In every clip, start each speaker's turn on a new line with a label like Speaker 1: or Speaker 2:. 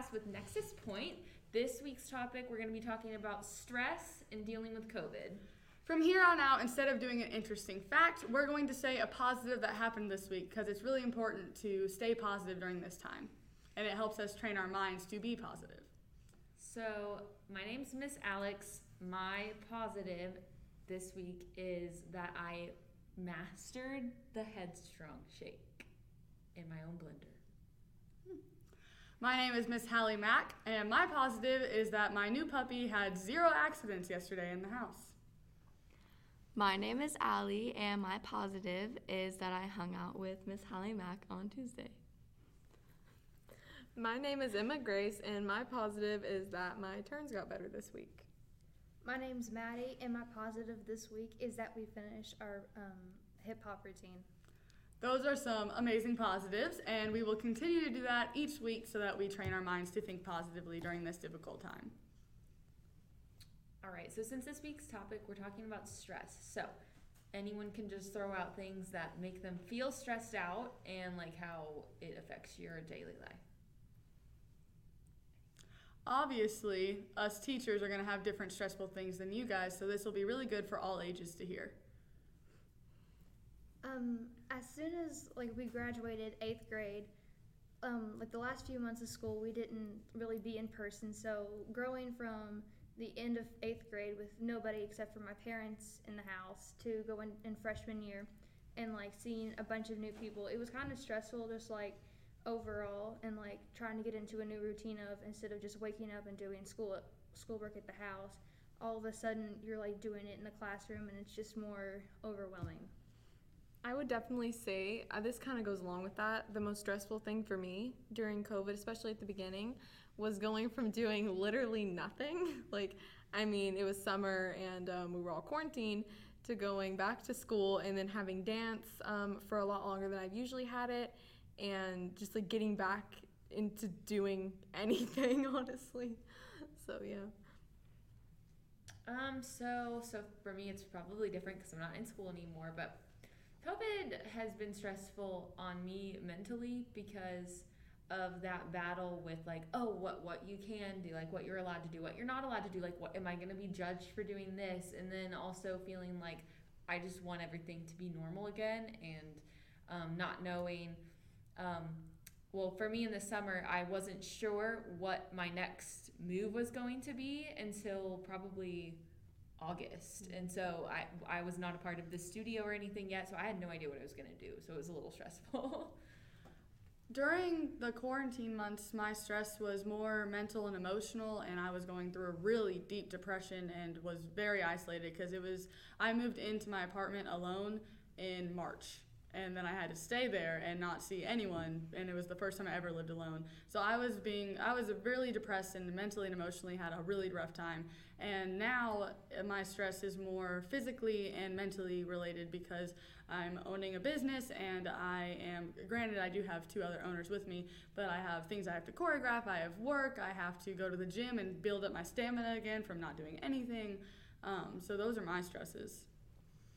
Speaker 1: podcast with Nexus Point. This week's topic, we're going to be talking about stress and dealing with COVID.
Speaker 2: From here on out, instead of doing an interesting fact, we're going to say a positive that happened this week because it's really important to stay positive during this time. And it helps us train our minds to be positive.
Speaker 1: So, my name's Miss Alex. My positive this week is that I mastered the headstrong shake in my own blender.
Speaker 2: My name is Miss Hallie Mack, and my positive is that my new puppy had zero accidents yesterday in the house.
Speaker 3: My name is Allie, and my positive is that I hung out with Miss Hallie Mack on Tuesday.
Speaker 4: My name is Emma Grace, and my positive is that my turns got better this week.
Speaker 5: My name's Maddie, and my positive this week is that we finished our um, hip hop routine.
Speaker 2: Those are some amazing positives, and we will continue to do that each week so that we train our minds to think positively during this difficult time.
Speaker 1: All right, so since this week's topic, we're talking about stress. So, anyone can just throw out things that make them feel stressed out and like how it affects your daily life.
Speaker 2: Obviously, us teachers are going to have different stressful things than you guys, so this will be really good for all ages to hear.
Speaker 5: Um, as soon as like we graduated eighth grade, um, like the last few months of school, we didn't really be in person. So growing from the end of eighth grade with nobody except for my parents in the house to go in, in freshman year and like seeing a bunch of new people, it was kind of stressful. Just like overall and like trying to get into a new routine of instead of just waking up and doing school schoolwork at the house all of a sudden you're like doing it in the classroom and it's just more overwhelming
Speaker 4: I would definitely say uh, this kind of goes along with that. The most stressful thing for me during COVID, especially at the beginning, was going from doing literally nothing. like, I mean, it was summer and um, we were all quarantined to going back to school and then having dance um, for a lot longer than I've usually had it and just like getting back into doing anything, honestly. So, yeah.
Speaker 1: Um, so so for me it's probably different because I'm not in school anymore, but COVID has been stressful on me mentally because of that battle with like, oh, what what you can do, like what you're allowed to do, what you're not allowed to do, like what am I gonna be judged for doing this? And then also feeling like I just want everything to be normal again and um, not knowing um, well, for me in the summer, I wasn't sure what my next move was going to be until probably August. And so I, I was not a part of the studio or anything yet, so I had no idea what I was going to do. So it was a little stressful.
Speaker 2: During the quarantine months, my stress was more mental and emotional, and I was going through a really deep depression and was very isolated because it was, I moved into my apartment alone in March and then I had to stay there and not see anyone and it was the first time I ever lived alone. So I was being I was really depressed and mentally and emotionally had a really rough time. And now uh, my stress is more physically and mentally related because I'm owning a business and I am granted I do have two other owners with me, but I have things I have to choreograph, I have work, I have to go to the gym and build up my stamina again from not doing anything. Um, so those are my stresses.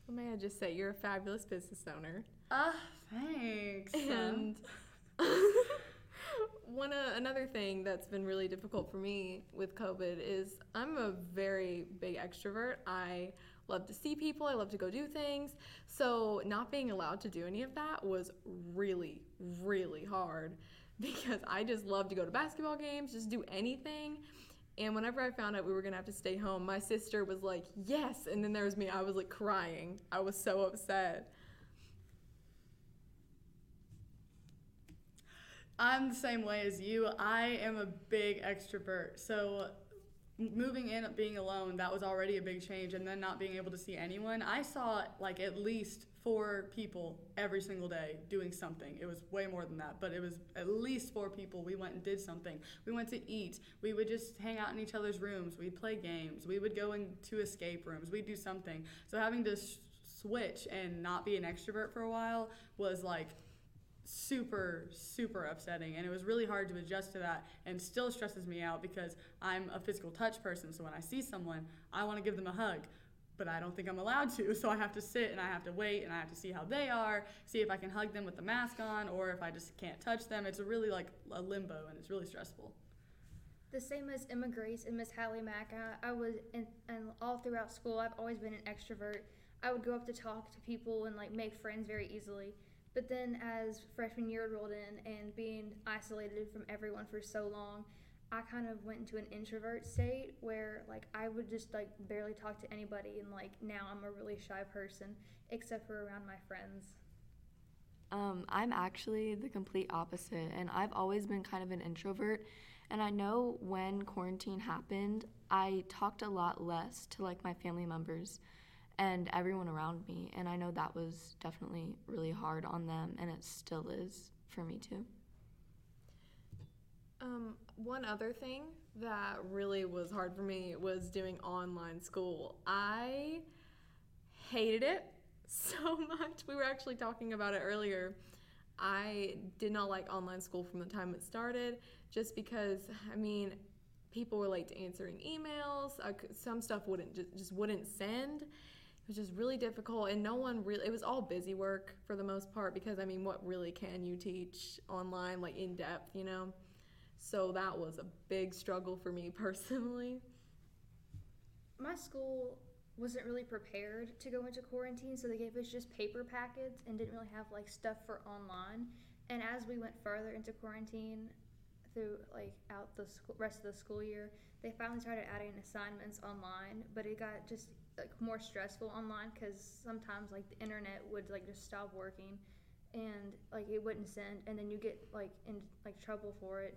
Speaker 4: Well, may I just say, you're a fabulous business owner.
Speaker 2: Ah, thanks.
Speaker 4: And one uh, another thing that's been really difficult for me with COVID is I'm a very big extrovert. I love to see people. I love to go do things. So not being allowed to do any of that was really, really hard because I just love to go to basketball games, just do anything. And whenever I found out we were gonna have to stay home, my sister was like, "Yes," and then there was me. I was like crying. I was so upset.
Speaker 2: I'm the same way as you. I am a big extrovert. So moving in being alone, that was already a big change and then not being able to see anyone. I saw like at least four people every single day doing something. It was way more than that, but it was at least four people. We went and did something. We went to eat. We would just hang out in each other's rooms. We'd play games. We would go into escape rooms. We'd do something. So having to sh- switch and not be an extrovert for a while was like super super upsetting and it was really hard to adjust to that and still stresses me out because i'm a physical touch person so when i see someone i want to give them a hug but I don't think I'm allowed to. So I have to sit and I have to wait and I have to see how they are, see if I can hug them with the mask on or if I just can't touch them. It's a really like a limbo and it's really stressful.
Speaker 5: The same as Emma Grace and Miss Hallie Mack. I, I was, in, and all throughout school, I've always been an extrovert. I would go up to talk to people and like make friends very easily. But then as freshman year rolled in and being isolated from everyone for so long, I kind of went into an introvert state where like I would just like barely talk to anybody and like now I'm a really shy person except for around my friends.
Speaker 3: Um, I'm actually the complete opposite, and I've always been kind of an introvert. And I know when quarantine happened, I talked a lot less to like my family members and everyone around me. And I know that was definitely really hard on them, and it still is for me too.
Speaker 4: Um, one other thing that really was hard for me was doing online school. I hated it so much. We were actually talking about it earlier. I did not like online school from the time it started just because, I mean, people were late to answering emails. some stuff wouldn't just, just wouldn't send. It was just really difficult, and no one really. It was all busy work for the most part because I mean, what really can you teach online, like in depth, you know? So that was a big struggle for me personally.
Speaker 5: My school wasn't really prepared to go into quarantine, so they gave us just paper packets and didn't really have like stuff for online. And as we went further into quarantine, through like out the school, rest of the school year, they finally started adding assignments online, but it got just like more stressful online because sometimes like the internet would like just stop working, and like it wouldn't send, and then you get like in like trouble for it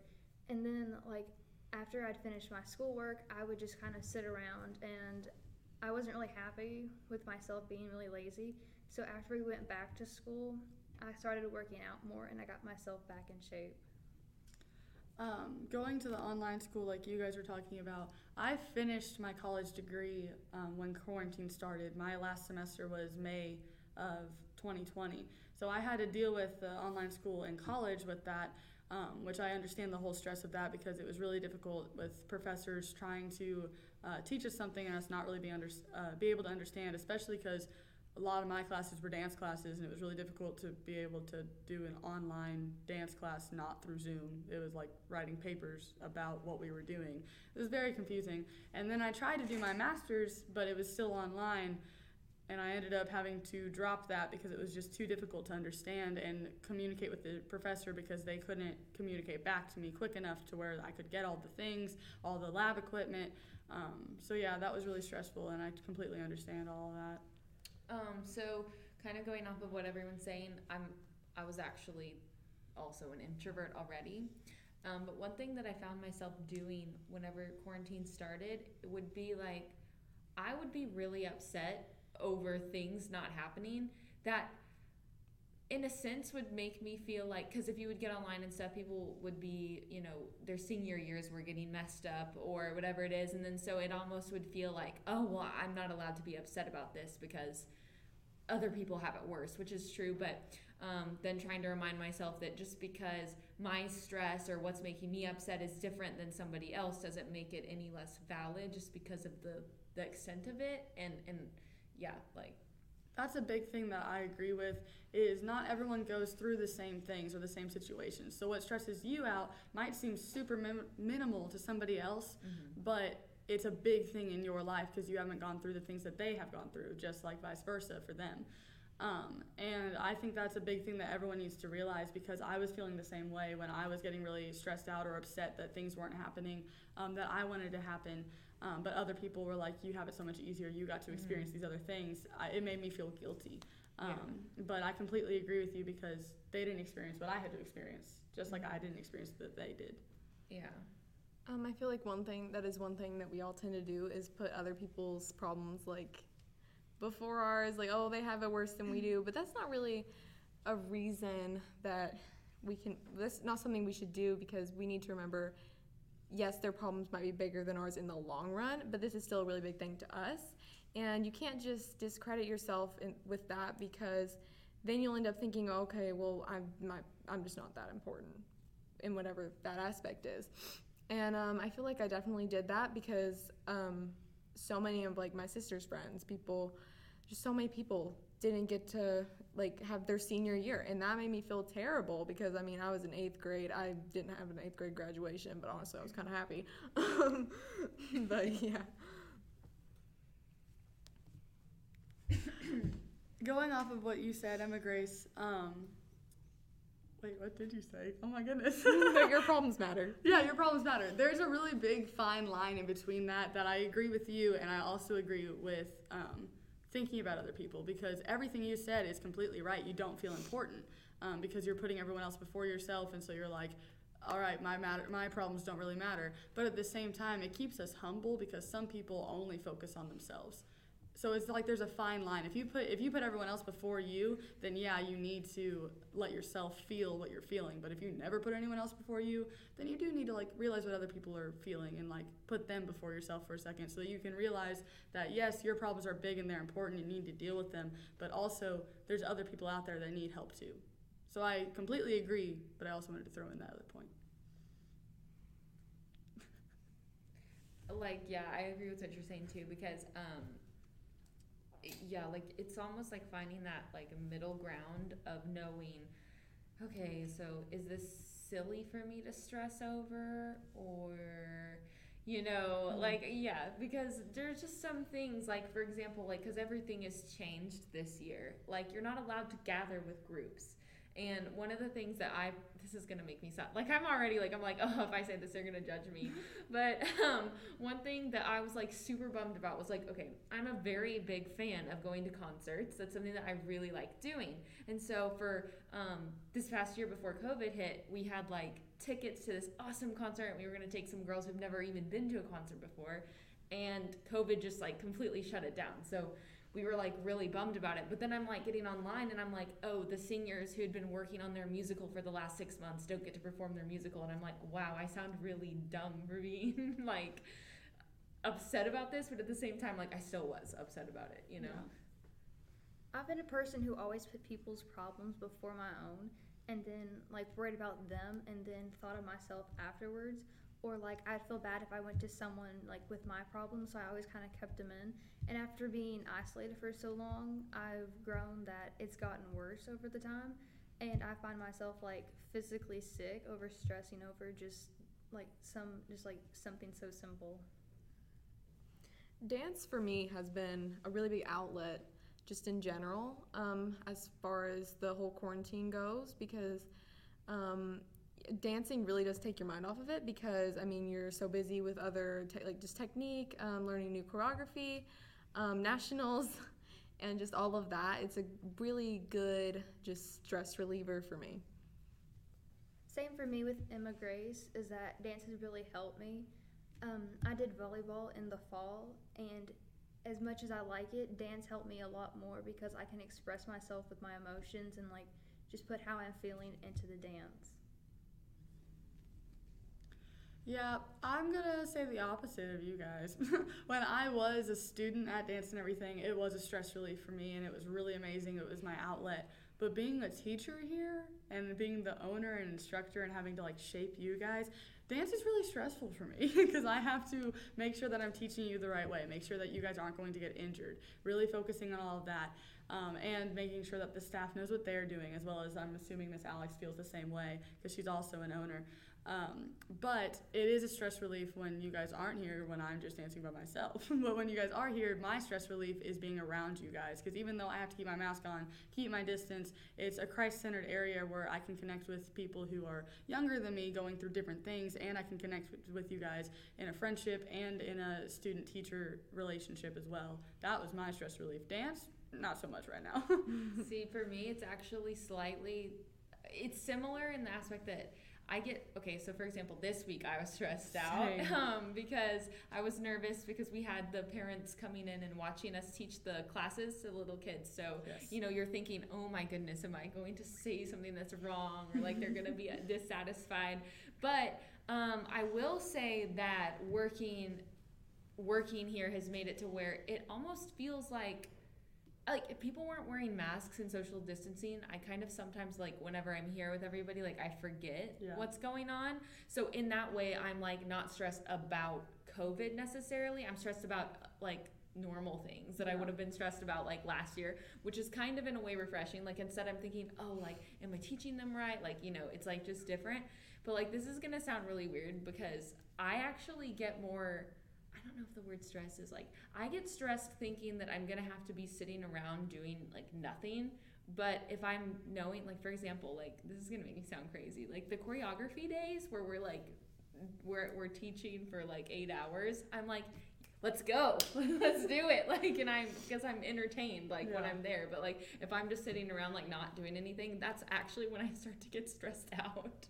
Speaker 5: and then, like, after I'd finished my schoolwork, I would just kind of sit around and I wasn't really happy with myself being really lazy. So after we went back to school, I started working out more and I got myself back in shape.
Speaker 2: Um, going to the online school like you guys were talking about, I finished my college degree um, when quarantine started. My last semester was May of 2020. So I had to deal with the online school in college with that um, which I understand the whole stress of that because it was really difficult with professors trying to uh, teach us something and us not really be, under, uh, be able to understand, especially because a lot of my classes were dance classes and it was really difficult to be able to do an online dance class not through Zoom. It was like writing papers about what we were doing. It was very confusing. And then I tried to do my master's, but it was still online and I ended up having to drop that because it was just too difficult to understand and communicate with the professor because they couldn't communicate back to me quick enough to where I could get all the things, all the lab equipment. Um, so yeah, that was really stressful, and I completely understand all of that.
Speaker 1: Um, so kind of going off of what everyone's saying, I'm I was actually also an introvert already. Um, but one thing that I found myself doing whenever quarantine started would be like, I would be really upset over things not happening that in a sense would make me feel like because if you would get online and stuff people would be you know their senior years were getting messed up or whatever it is and then so it almost would feel like oh well i'm not allowed to be upset about this because other people have it worse which is true but um, then trying to remind myself that just because my stress or what's making me upset is different than somebody else doesn't make it any less valid just because of the the extent of it and and yeah, like
Speaker 2: that's a big thing that I agree with is not everyone goes through the same things or the same situations. So what stresses you out might seem super min- minimal to somebody else, mm-hmm. but it's a big thing in your life because you haven't gone through the things that they have gone through, just like vice versa for them. Um, and I think that's a big thing that everyone needs to realize because I was feeling the same way when I was getting really stressed out or upset that things weren't happening um, that I wanted to happen. Um, but other people were like, you have it so much easier. You got to experience mm-hmm. these other things. I, it made me feel guilty. Um, yeah. But I completely agree with you because they didn't experience what I had to experience, just like I didn't experience that they did.
Speaker 1: Yeah.
Speaker 4: Um, I feel like one thing that is one thing that we all tend to do is put other people's problems like before ours, like, oh, they have it worse than we do. But that's not really a reason that we can, that's not something we should do because we need to remember yes, their problems might be bigger than ours in the long run, but this is still a really big thing to us. And you can't just discredit yourself in, with that because then you'll end up thinking, oh, okay, well, I'm my, I'm just not that important in whatever that aspect is. And um, I feel like I definitely did that because um, so many of like my sister's friends, people, just so many people didn't get to like have their senior year. And that made me feel terrible because i mean i was in eighth grade. I didn't have an eighth grade graduation but honestly i was kind of happy. But yeah.
Speaker 2: Going off of what you said, Emma Grace, um, wait, what did you say? Oh my goodness.
Speaker 4: your problems matter
Speaker 2: yeah, your problems matter. There's a really big fine line in between that that I agree with you, and I also agree with um, thinking about other people because everything you said is completely right. You don't feel important um, because you're putting everyone else before yourself, and so you're like, all right, my matter, my problems don't really matter. But at the same time, it keeps us humble because some people only focus on themselves. So it's like there's a fine line. If you put if you put everyone else before you, then yeah, you need to let yourself feel what you're feeling. But if you never put anyone else before you, then you do need to like realize what other people are feeling and like put them before yourself for a second so that you can realize that yes, your problems are big and they're important, and you need to deal with them, but also there's other people out there that need help too. So I completely agree, but I also wanted to throw in that other point.
Speaker 1: like yeah i agree with what you're saying too because um yeah like it's almost like finding that like middle ground of knowing okay so is this silly for me to stress over? Or you know
Speaker 2: Mhm.
Speaker 1: like yeah because there's just some things like for example like because everything has changed this year. Like you're not allowed to gather with groups and one of the things that I this is gonna make me sad. Like I'm already like I'm like oh if I say this they're gonna judge me. but um, one thing that I was like super bummed about was like okay I'm a very big fan of going to concerts. That's something that I really like doing. And so for um, this past year before COVID hit, we had like tickets to this awesome concert. And we were gonna take some girls who've never even been to a concert before, and COVID just like completely shut it down. So we were like really bummed about it. But then I'm like getting online and I'm like, oh, the singers who had been working on their musical for the last six months don't get to perform their musical. And I'm like, wow, I sound really dumb for being like upset about this. But at the same time, like I still was upset about it, you know?
Speaker 2: Yeah.
Speaker 5: I've been a person who always put people's problems before my own and then like worried about them and then thought of myself afterwards. Or like I'd feel bad if I went to someone like with my problems, so I always kind of kept them in. And after being isolated for so long, I've grown that it's gotten worse over the time, and I find myself like physically sick over stressing over just like some just like something so simple.
Speaker 4: Dance for me has been a really big outlet just in general um, as far as the whole quarantine goes because um, dancing really does take your mind off of it because I mean you're so busy with other te- like just technique, um, learning new choreography, um, nationals, and just all of that. It's a really good just stress reliever for me.
Speaker 5: Same for me with Emma Grace is that dance has really helped me. Um, I did volleyball in the fall, and as much as I like it, dance helped me a lot more because I can express myself with my emotions and like just put how I'm feeling into the dance.
Speaker 2: Yeah, I'm gonna say the opposite of you guys. when I was a student at dance and everything, it was a stress relief for me and it was really amazing. It was my outlet. But being a teacher here and being the owner and instructor and having to like shape you guys, dance is really stressful for me because I have to make sure that I'm teaching you the right way, make sure that you guys aren't going to get injured, really focusing on all of that. Um, and making sure that the staff knows what they're doing, as well as I'm assuming Miss Alex feels the same way because she's also an owner. Um, but it is a stress relief when you guys aren't here when I'm just dancing by myself. but when you guys are here, my stress relief is being around you guys because even though I have to keep my mask on, keep my distance, it's a Christ centered area where I can connect with people who are younger than me going through different things and I can connect with, with you guys in a friendship and in a student teacher relationship as well. That was my stress relief. Dance, not so much right now.
Speaker 1: See, for me, it's actually slightly, it's similar in the aspect that I get okay. So, for example, this week I was stressed out um, because I was nervous because we had the parents coming in and watching us teach the classes to little kids. So,
Speaker 2: Yes.
Speaker 1: you know, you're thinking, oh my goodness, am I going to say something that's wrong or like they're going to be dissatisfied? But um, I will say that working working here has made it to where it almost feels like like if people weren't wearing masks and social distancing i kind of sometimes like whenever i'm here with everybody like i forget
Speaker 2: Yeah.
Speaker 1: what's going on so in that way i'm like not stressed about COVID necessarily. I'm stressed about like normal things that I would have been stressed about like last year, which is kind of in a way refreshing. Like instead I'm thinking, oh, like am I teaching them right? Like, you know, it's like just different. But like this is going to sound really weird because I actually get more don't know if the word stress is like I get stressed thinking that I'm going to have to be sitting around doing like nothing. But if I'm knowing like for example, like this is going to make me sound crazy. Like the choreography days where we're like we're, we're teaching for like eight hours i'm like let's go let's do it like and i'm because i'm entertained like when i'm there but like if i'm just sitting around like not doing anything that's actually when i start to get stressed out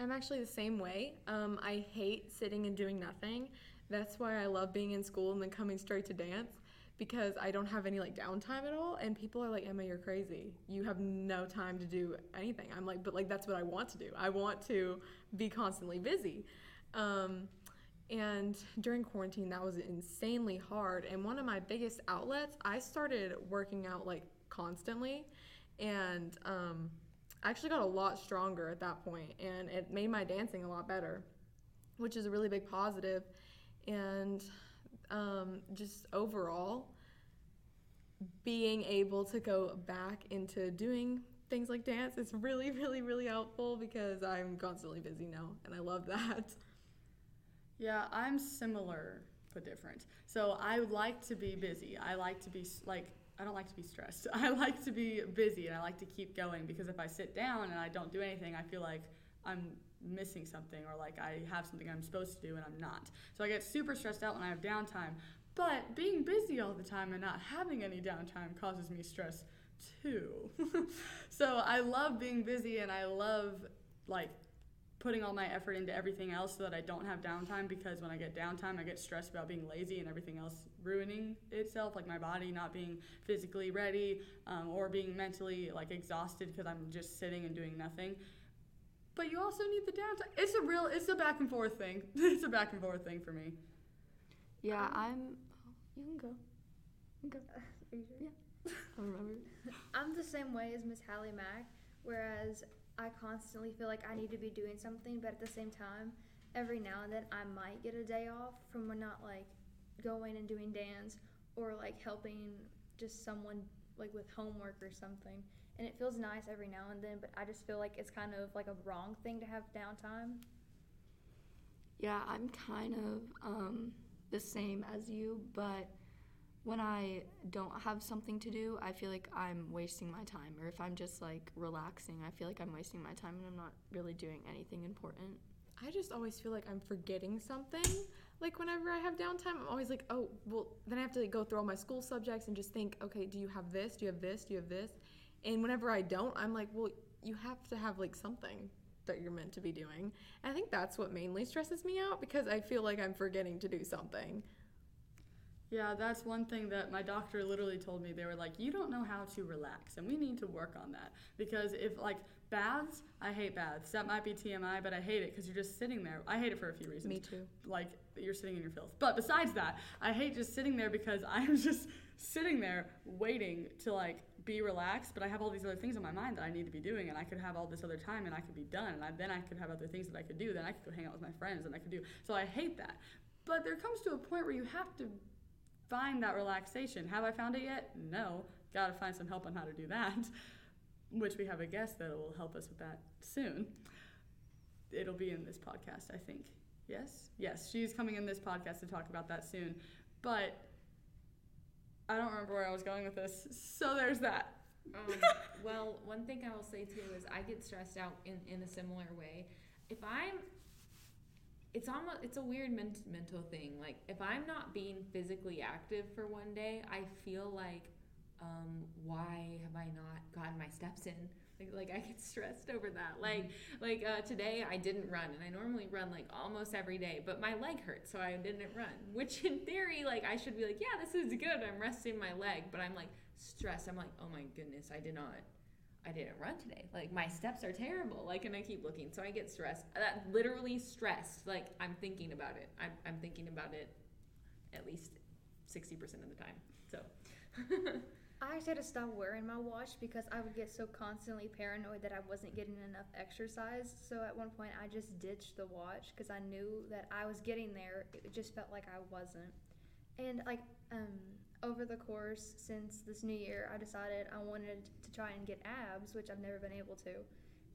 Speaker 4: I'm actually the same way. Um, I hate sitting and doing nothing. That's why I love being in school and then coming straight to dance because I don't have any like downtime at all. And people are like, Emma, you're crazy. You have no time to do anything. I'm like, but like that's what I want to do. I want to be constantly busy. Um, and during quarantine, that was insanely hard. And one of my biggest outlets, I started working out like constantly. And um, I actually got a lot stronger at that point, and it made my dancing a lot better, which is a really big positive. And um, just overall, being able to go back into doing things like dance is really, really, really helpful because I'm constantly busy now, and I love that.
Speaker 2: Yeah, I'm similar but different. So I like to be busy. I like to be like I don't like to be stressed. I like to be busy and I like to keep going because if I sit down and I don't do anything, I feel like I'm missing something or like I have something I'm supposed to do and I'm not. So I get super stressed out when I have downtime. But being busy all the time and not having any downtime causes me stress too. so I love being busy and I love like putting all my effort into everything else so that I don't have downtime because when I get downtime, I get stressed about being lazy and everything else ruining itself, like my body not being physically ready um, or being mentally like exhausted because I'm just sitting and doing nothing. But you also need the downtime. It's a real, it's a back and forth thing. it's a back and forth thing for me.
Speaker 3: Yeah,
Speaker 5: Um,
Speaker 3: I'm. You can go. You can go.
Speaker 5: Are you sure?
Speaker 3: I remember.
Speaker 5: I'm the same way as Miss Hallie Mack, whereas I constantly feel like I need to be doing something, but at the same time, every now and then I might get a day off from not like going and doing dance or like helping just someone like with homework or something. And it feels nice every now and then, but I just feel like it's kind of like a wrong thing to have downtime.
Speaker 3: Yeah, I'm kind of um, the same as you, but when I don't have something to do, I feel like I'm wasting my time. Or if I'm just like relaxing, I feel like I'm wasting my time and I'm not really doing anything important.
Speaker 4: I just always feel like I'm forgetting something. Like whenever I have downtime, I'm always like, oh, well, then I have to like, go through all my school subjects and just think, okay, do you have this? Do you have this? Do you have this? And whenever I don't, I'm like, well, you have to have like something that you're meant to be doing. And I think that's what mainly stresses me out because I feel like I'm forgetting to do something.
Speaker 2: Yeah, that's one thing that my doctor literally told me. They were like, "You don't know how to relax, and we need to work on that." Because if like baths, I hate baths. That might be TMI, but I hate it because you're just sitting there. I hate it for a few reasons.
Speaker 4: Me too.
Speaker 2: Like you're sitting in your filth. But besides that, I hate just sitting there because I'm just sitting there waiting to like be relaxed. But I have all these other things on my mind that I need to be doing, and I could have all this other time, and I could be done, and I, then I could have other things that I could do. Then I could go hang out with my friends, and I could do. So I hate that. But there comes to a point where you have to find that relaxation. Have I found it yet? No. Got to find some help on how to do that, which we have a guest that will help us with that soon. It'll be in this podcast, I think. Yes? Yes, she's coming in this podcast to talk about that soon. But I don't remember where I was going with this. So there's that.
Speaker 1: Um, well, one thing I will say too is I get stressed out in, in a similar way. If I'm, it's almost it's a weird ment- mental thing. Like if I'm not being physically active for one day, I feel like, um, why have I not gotten my steps in? Like, like I get stressed over that. Like like uh, today I didn't run, and I normally run like almost every day, but my leg hurt, so I didn't run. Which in theory, like I should be like, yeah, this is good. I'm resting my leg, but I'm like stressed. I'm like, oh my goodness, I did not. I didn't run today. Like my steps are terrible. Like, and I keep looking, so I get stressed. That literally stressed. Like I'm thinking about it. I'm, I'm thinking about it at least sixty percent of the time. So
Speaker 5: I actually had to stop wearing my watch because I would get so constantly paranoid that I wasn't getting enough exercise. So at one point, I just ditched the watch because I knew that I was getting there. It just felt like I wasn't. And like um, over the course since this new year, I decided I wanted to try and get abs, which I've never been able to.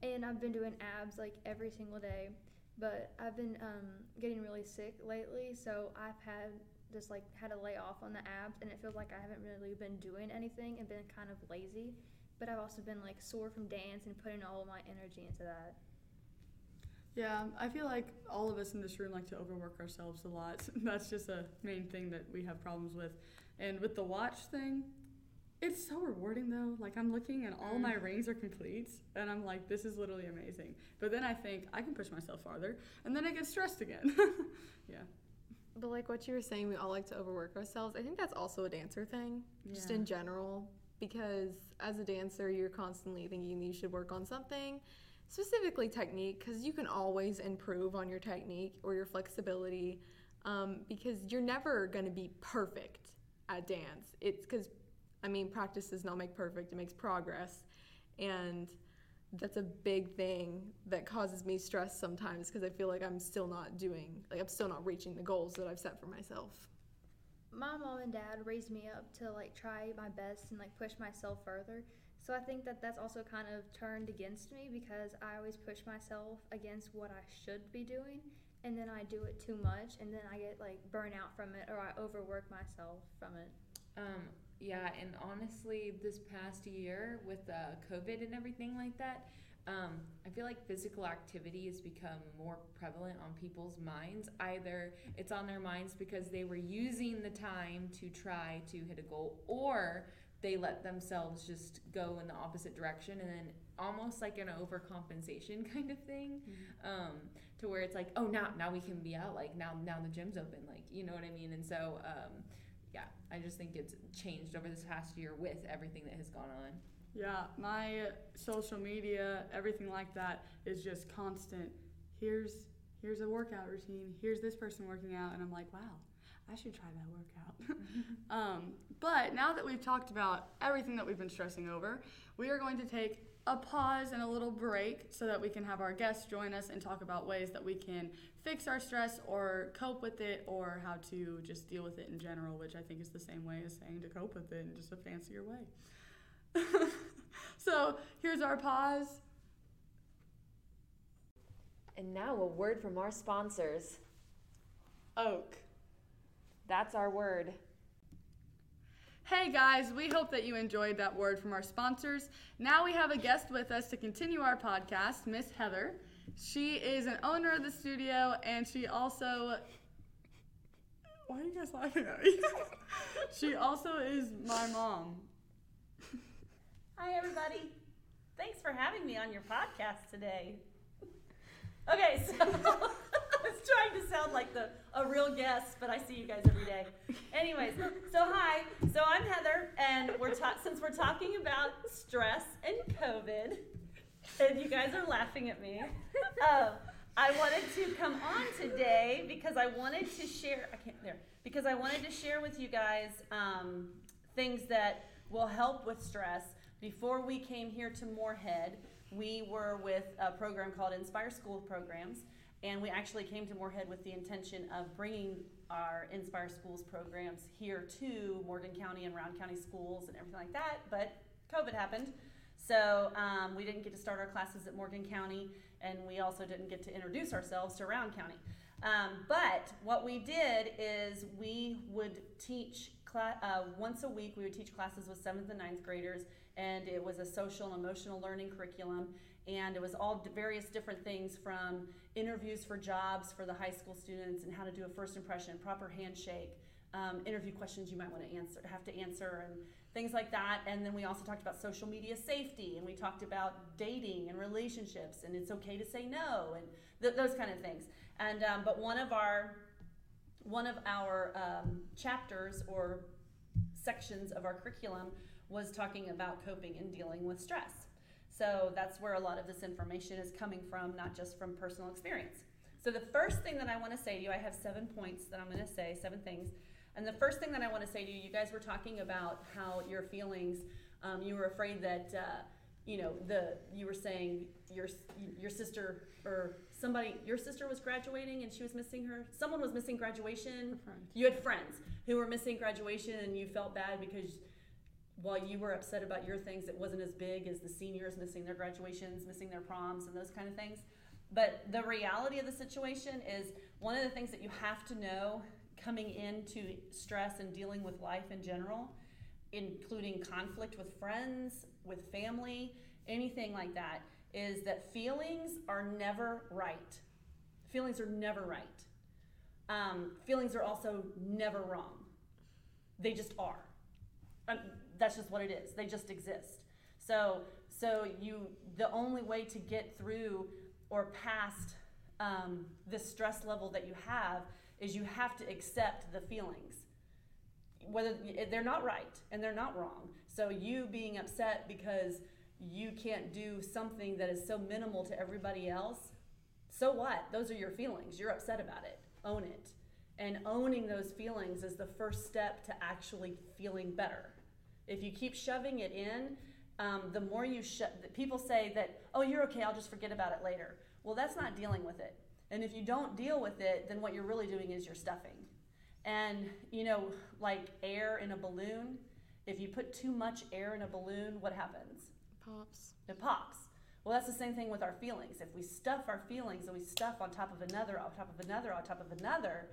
Speaker 5: And I've been doing abs like every single day. But I've been um, getting really sick lately, so I've had just like had to lay off on the abs and it feels like I haven't really been doing anything and been kind of lazy. But I've also been like sore from dance and putting all of my energy into that.
Speaker 2: Yeah, I feel like all of us in this room like to overwork ourselves a lot. That's just a main thing that we have problems with. And with the watch thing, it's so rewarding though. Like I'm looking and all my mm. rings are complete and I'm like, this is literally amazing. But then I think I can push myself farther and then I get stressed again. yeah.
Speaker 4: But like what you were saying, we all like to overwork ourselves. I think that's also a dancer thing, just in general, because as a dancer, you're constantly thinking you should work on something, specifically technique, because you can always improve on your technique or your flexibility, um, because you're never going to be perfect at dance. It's because, I mean, practice does not make perfect; it makes progress, and that's a big thing that causes me stress sometimes because I feel like I'm still not doing, like I'm still not reaching the goals that I've set for myself.
Speaker 5: my mom and dad raised me up to like try my best and like push myself further. So I think that that's also kind of turned against me because I always push myself against what I should be doing and then I do it too much and then I get like burnout from it or I overwork myself from it.
Speaker 1: Um, yeah, and honestly, this past year with uh, COVID and everything like that, um, I feel like physical activity has become more prevalent on people's minds. Either it's on their minds because they were using the time to try to hit a goal, or they let themselves just go in the opposite direction and then almost like an overcompensation kind of thing um, to where it's like oh now now we can be out like now now the gym's open like you know what i mean and so um, yeah i just think it's changed over this past year with everything that has gone on
Speaker 2: Yeah, my social media, everything like that is just constant. Here's here's a workout routine. Here's this person working out, and I'm like, wow, I should try that workout. um, but now that we've talked about everything that we've been stressing over, we are going to take a pause and a little break so that we can have our guests join us and talk about ways that we can fix our stress or cope with it or how to just deal with it in general, which I think is the same way as saying to cope with it in just a fancier way. so here's our pause.
Speaker 6: And now a word from our sponsors.
Speaker 2: Oak.
Speaker 6: That's our word.
Speaker 2: Hey guys, we hope that you enjoyed that word from our sponsors. Now we have a guest with us to continue our podcast, Miss Heather. She is an owner of the studio and she also. Why are you guys laughing at me? she also is my mom.
Speaker 7: Hi, everybody. Thanks for having me on your podcast today. Okay, so I was trying to sound like the a real guest, but I see you guys every day. Anyways, so hi. So I'm Heather, and we're ta- since we're talking about stress and COVID, and you guys are laughing at me. Uh, I wanted to come on today because I wanted to share. I can't there because I wanted to share with you guys um, things that will help with stress. Before we came here to Morehead, we were with a program called Inspire School Programs, and we actually came to Morehead with the intention of bringing our Inspire Schools programs here to Morgan County and Rowan County schools and everything like that. But COVID happened, so um, we didn't get to start our classes at Morgan County, and we also didn't get to introduce ourselves to Rowan County. Um, but what we did is we would teach cla- uh, once a week. We would teach classes with seventh and ninth graders, and it was a social and emotional learning curriculum. And it was all various different things from interviews for jobs for the high school students and how to do a first impression, proper handshake, um, interview questions you might want to answer, have to answer, and things like that. And then we also talked about social media safety, and we talked about dating and relationships, and it's okay to say no, and th- those kind of things. And um, but one of our one of our um, chapters or sections of our curriculum was talking about coping and dealing with stress. So that's where a lot of this information is coming from, not just from personal experience. So the first thing that I want to say to you, I have seven points that I'm going to say, seven things. And the first thing that I want to say to you, you guys were talking about how your feelings, um, you were afraid that, uh, you know, the you were saying your your sister or somebody, your sister was graduating and she was missing her. Someone was missing graduation. You had friends who were missing graduation, and you felt bad because while you were upset about your things, it wasn't as big as the seniors missing their graduations, missing their proms, and those kind of things. But the reality of the situation is one of the things that you have to know coming into stress and dealing with life in general, including conflict with friends, with family, anything like that, is that feelings are never right. Feelings are never right. Um, feelings are also never wrong. They just are. Um, that's just what it is. They just exist. So, so you, the only way to get through or past um, this stress level that you have is you have to accept the feelings. Whether they're not right and they're not wrong. So you being upset because you can't do something that is so minimal to everybody else, so what? Those are your feelings. You're upset about it. Own it. And owning those feelings is the first step to actually feeling better. If you keep shoving it in, um, the more you shove, people say that, oh, you're okay, I'll just forget about it later. Well, that's not dealing with it. And if you don't deal with it, then what you're really doing is you're stuffing. And, you know, like air in a balloon, if you put too much air in a balloon, what happens?
Speaker 4: It Pops.
Speaker 7: It pops. Well, that's the same thing with our feelings. If we stuff our feelings and we stuff on top of another, on top of another, on top of another,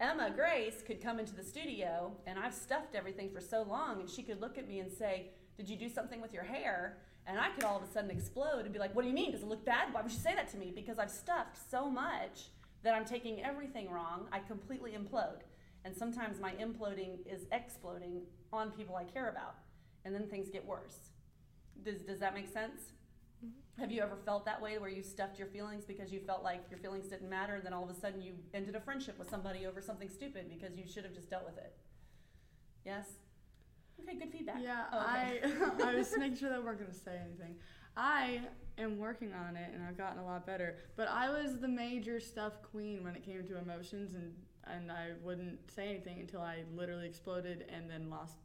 Speaker 7: Emma Grace could come into the studio and I've stuffed everything for so long and she could look at me and say, Did you do something with your hair? And I could all of a sudden explode and be like, What do you mean? Does it look bad? Why would you say that to me? Because I've stuffed so much that I'm taking everything wrong. I completely implode. And sometimes my imploding is exploding on people I care about. And then things get worse. Does, does that make sense? Have you ever felt that way where you stuffed your feelings because you felt like your feelings didn't matter and then all of a sudden you ended a friendship with somebody over something stupid because you should have just dealt with it? Yes? Okay, good feedback.
Speaker 2: Yeah,
Speaker 7: Oh, okay.
Speaker 2: I I was making sure that we weren't gonna say anything. I am working on it and I've gotten a lot better. But I was the major stuff queen when it came to emotions and and I wouldn't say anything until I literally exploded and then lost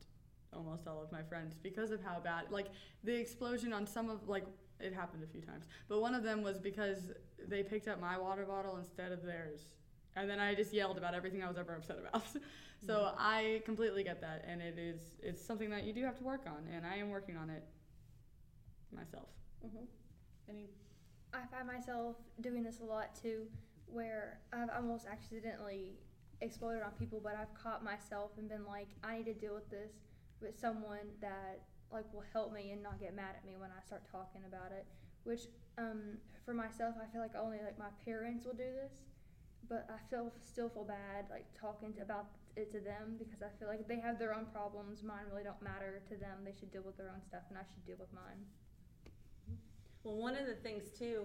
Speaker 2: almost all of my friends because of how bad like the explosion on some of like it happened a few times. But one of them was because they picked up my water bottle instead of theirs. And then I just yelled about everything I was ever upset about. so I completely get that and it is it's something that you do have to work on and I am working on it myself.
Speaker 7: Mhm. Any
Speaker 5: I find myself doing this a lot too, where I've almost accidentally exploded on people, but I've caught myself and been like, I need to deal with this with someone that like will help me and not get mad at me when I start talking about it. Which, um, for myself, I feel like only like my parents will do this, but I feel still feel bad like talking to, about it to them because I feel like they have their own problems. Mine really don't matter to them. They should deal with their own stuff, and I should deal with mine.
Speaker 7: Well, one of the things too,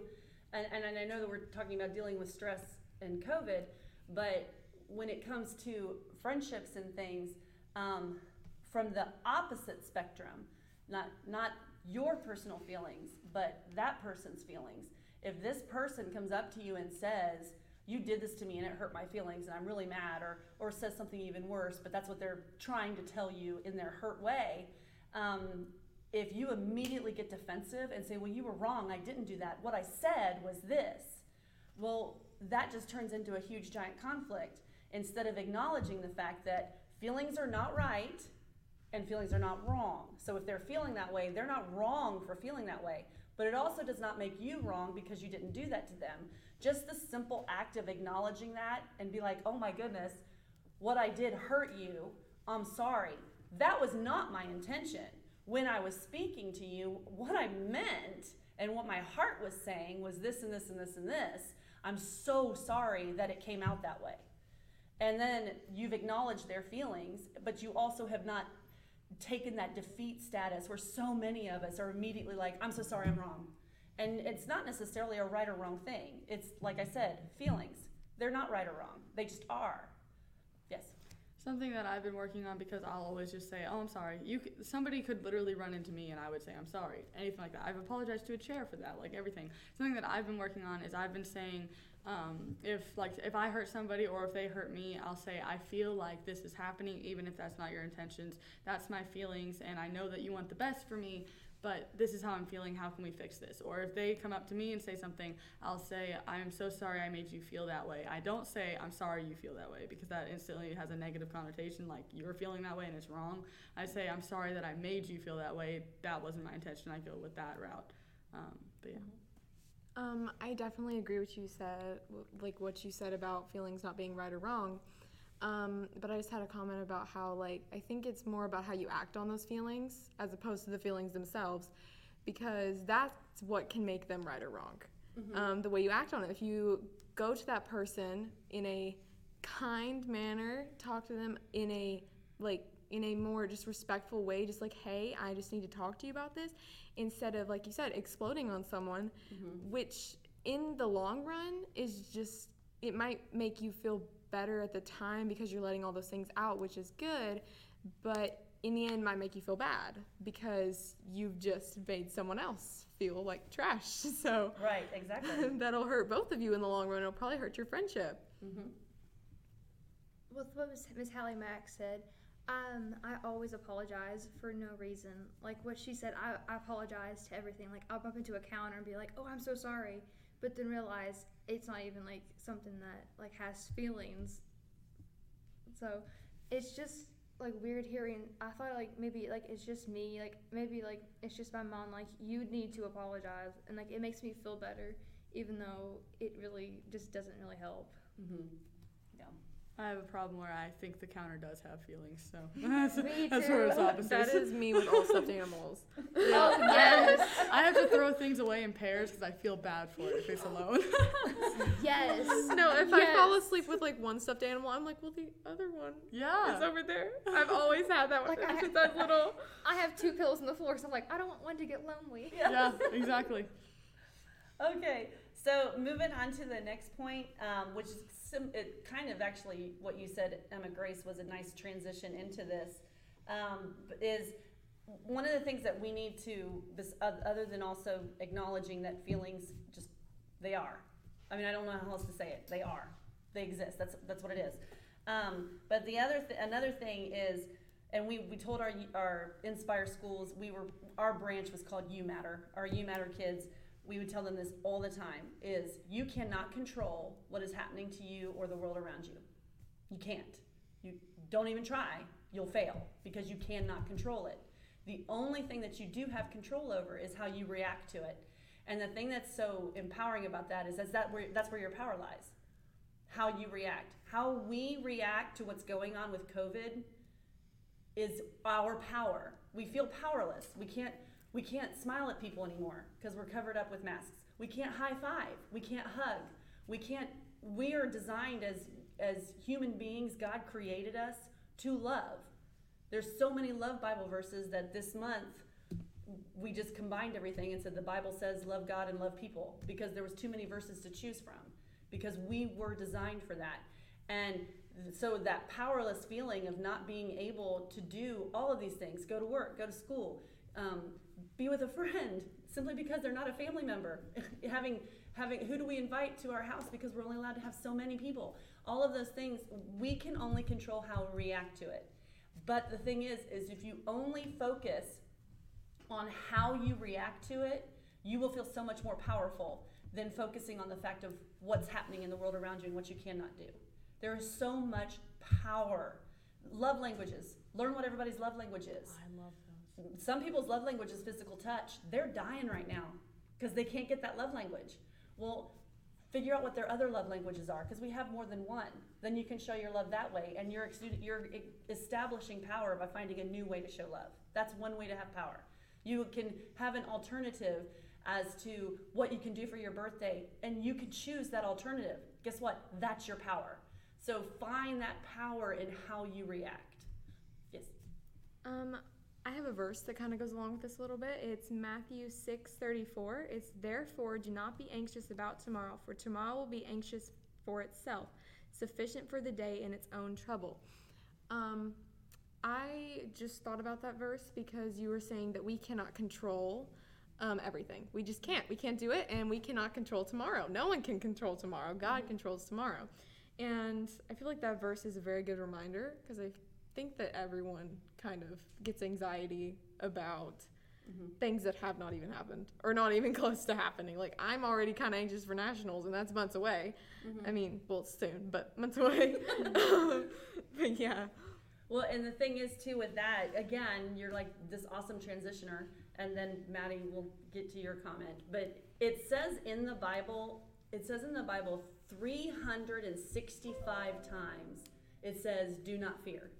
Speaker 7: and, and I know that we're talking about dealing with stress and COVID, but when it comes to friendships and things, um, from the opposite spectrum, not not your personal feelings, but that person's feelings. If this person comes up to you and says, "You did this to me and it hurt my feelings and I'm really mad," or or says something even worse, but that's what they're trying to tell you in their hurt way. Um, if you immediately get defensive and say, Well, you were wrong, I didn't do that, what I said was this, well, that just turns into a huge giant conflict instead of acknowledging the fact that feelings are not right and feelings are not wrong. So if they're feeling that way, they're not wrong for feeling that way. But it also does not make you wrong because you didn't do that to them. Just the simple act of acknowledging that and be like, oh my goodness, what I did hurt you. I'm sorry. That was not my intention. When I was speaking to you, what I meant and what my heart was saying was this and this and this and this. I'm so sorry that it came out that way. And then you've acknowledged their feelings, but you also have not taken that defeat status where so many of us are immediately like, I'm so sorry, I'm wrong. And it's not necessarily a right or wrong thing. It's, like I said, feelings. They're not right or wrong, they just are. Yes.
Speaker 2: Something that I've been working on because I'll always just say, "Oh, I'm sorry." You somebody could literally run into me and I would say, "I'm sorry." Anything like that. I've apologized to a chair for that, like everything. Something that I've been working on is I've been saying, um, if like if I hurt somebody or if they hurt me, I'll say, "I feel like this is happening, even if that's not your intentions. That's my feelings, and I know that you want the best for me." But this is how I'm feeling. How can we fix this? Or if they come up to me and say something, I'll say, I am so sorry I made you feel that way. I don't say, I'm sorry you feel that way because that instantly has a negative connotation, like you're feeling that way and it's wrong. I say, I'm sorry that I made you feel that way. That wasn't my intention. I go with that route. Um, but yeah.
Speaker 4: Um, I definitely agree with you said, like what you said about feelings not being right or wrong. Um, but I just had a comment about how, like, I think it's more about how you act on those feelings as opposed to the feelings themselves, because that's what can make them right or wrong. Um, the way you act on it. If you go to that person in a kind manner, talk to them in a like in a more just respectful way, just like, hey, I just need to talk to you about this, instead of like you said, exploding on someone, which in the long run is just it might make you feel better at the time because you're letting all those things out, which is good, but in the end might make you feel bad because you've just made someone else feel like trash. So
Speaker 7: Right, exactly.
Speaker 4: that'll hurt both of you in the long run. It'll probably hurt your friendship.
Speaker 7: mm-hmm.
Speaker 5: with what Miss Miss Hallie Mack said, um, I always apologize for no reason. Like what she said, I, I apologize to everything. Like I'll bump into a counter and be like, "Oh, I'm so sorry," but then realize it's not even like something that like has feelings. So, it's just like weird hearing. I thought like maybe like it's just me. Like maybe like it's just my mom. Like you need to apologize, and like it makes me feel better, even though it really just doesn't really help.
Speaker 7: Mm-hmm.
Speaker 2: I have a problem where I think the counter does have feelings, so that's,
Speaker 5: Me
Speaker 2: that's where it's
Speaker 5: too.
Speaker 2: opposite.
Speaker 4: That is me with all stuffed animals.
Speaker 5: Oh yes,
Speaker 2: I have to throw things away in pairs because I feel bad for it if it's alone.
Speaker 5: yes.
Speaker 4: No, if I fall asleep with like one stuffed animal, I'm like, well, the other one
Speaker 2: yeah.
Speaker 4: is over there. I've always had that one
Speaker 5: Like, I-
Speaker 4: since I was little.
Speaker 5: I have two pillows on the floor, so I'm like, I don't want one to get lonely.
Speaker 2: yeah, exactly.
Speaker 7: Okay, so moving on to the next point, um, which is sim- it kind of actually what you said, Emma Grace, was a nice transition into this. Um, is one of the things that we need to, other than also acknowledging that feelings just they are. I mean, I don't know how else to say it. They are. They exist. That's that's what it is. Um, but the other th- another thing is, and we, we told our our Inspire schools we were our branch was called You Matter. Our You Matter kids we would tell them this all the time is you cannot control what is happening to you or the world around you. You can't. You don't even try. You'll fail because you cannot control it. The only thing that you do have control over is how you react to it. And the thing that's so empowering about that is that's that where that's where your power lies. How you react. How we react to what's going on with covid is our power. We feel powerless. We can't we can't smile at people anymore because we're covered up with masks. We can't high five. We can't hug. We can't. We are designed as as human beings. God created us to love. There's so many love Bible verses that this month we just combined everything and said the Bible says love God and love people because there was too many verses to choose from because we were designed for that. And so that powerless feeling of not being able to do all of these things, go to work, go to school, um, be with a friend simply because they're not a family member. Having having who do we invite to our house because we're only allowed to have so many people? All of those things we can only control how we react to it. But the thing is is if you only focus on how you react to it you will feel so much more powerful than focusing on the fact of what's happening in the world around you and what you cannot do. There is so much power. Love languages. Learn what everybody's love language is.
Speaker 2: I love.
Speaker 7: Some people's love language is physical touch. They're dying right now because they can't get that love language. Well, figure out what their other love languages are because we have more than one. Then you can show your love that way, and you're you're establishing power by finding a new way to show love. That's one way to have power. You can have an alternative as to what you can do for your birthday, and you can choose that alternative. Guess what? That's your power. So find that power in how you react. Yes.
Speaker 4: Um, I have a verse that kind of goes along with this a little bit. It's Matthew six thirty four. It's therefore do not be anxious about tomorrow, for tomorrow will be anxious for itself. Sufficient for the day in its own trouble. Um, I just thought about that verse because you were saying that we cannot control um, everything. We just can't. We can't do it, and we cannot control tomorrow. No one can control tomorrow. God controls tomorrow. And I feel like that verse is a very good reminder because I think that everyone kind of gets anxiety about mm-hmm. things that have not even happened or not even close to happening. Like, I'm already kind of anxious for nationals, and that's months away. Mm-hmm. I mean, well, it's soon, but months away. But yeah.
Speaker 7: Well, and the thing is too with that, again, you're like this awesome transitioner, and then Maddie will get to your comment. But it says in the Bible, it says in the Bible 365 times, it says, do not fear.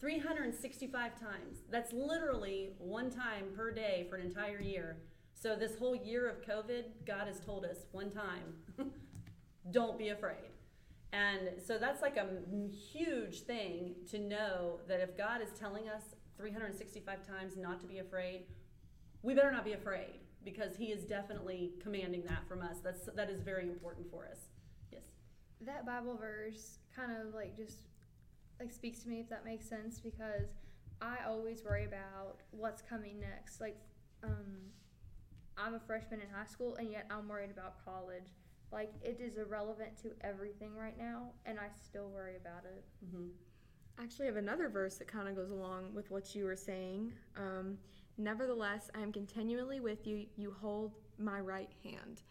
Speaker 7: 365 times. That's literally one time per day for an entire year. So this whole year of COVID, God has told us one time, don't be afraid. And so that's like a huge thing to know that if God is telling us 365 times not to be afraid, we better not be afraid because He is definitely commanding that from us. That's that is very important for us. Yes.
Speaker 5: that Bible verse kind of like just like speaks to me if that makes sense because I always worry about what's coming next. Like, um, I'm a freshman in high school and yet I'm worried about college. Like, it is irrelevant to everything right now, and I still worry about it.
Speaker 7: hmm
Speaker 4: I actually have another verse that kind of goes along with what you were saying. Um, Nevertheless, I am continually with you. You hold my right hand.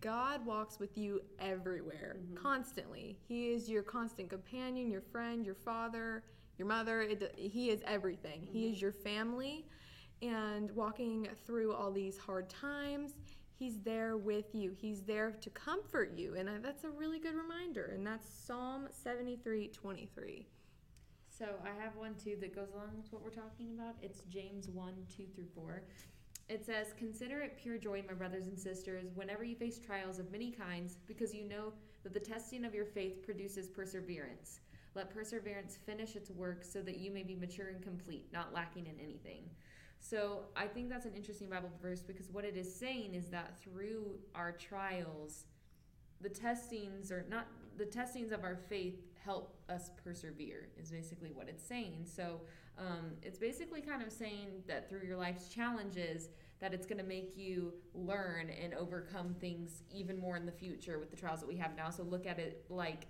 Speaker 4: God walks with you everywhere, mm-hmm. constantly. He is your constant companion, your friend, your father, your mother. It, he is everything. He mm-hmm. is your family. And walking through all these hard times, He's there with you. He's there to comfort you. And I, that's a really good reminder. And that's Psalm 73 23.
Speaker 1: So I have one too that goes along with what we're talking about. It's James 1 2 through 4. It says, Consider it pure joy, my brothers and sisters, whenever you face trials of many kinds, because you know that the testing of your faith produces perseverance. Let perseverance finish its work so that you may be mature and complete, not lacking in anything. So I think that's an interesting Bible verse because what it is saying is that through our trials, the testings or not the testings of our faith help us persevere is basically what it's saying. So um, it's basically kind of saying that through your life's challenges that it's going to make you learn and overcome things even more in the future with the trials that we have now. So look at it like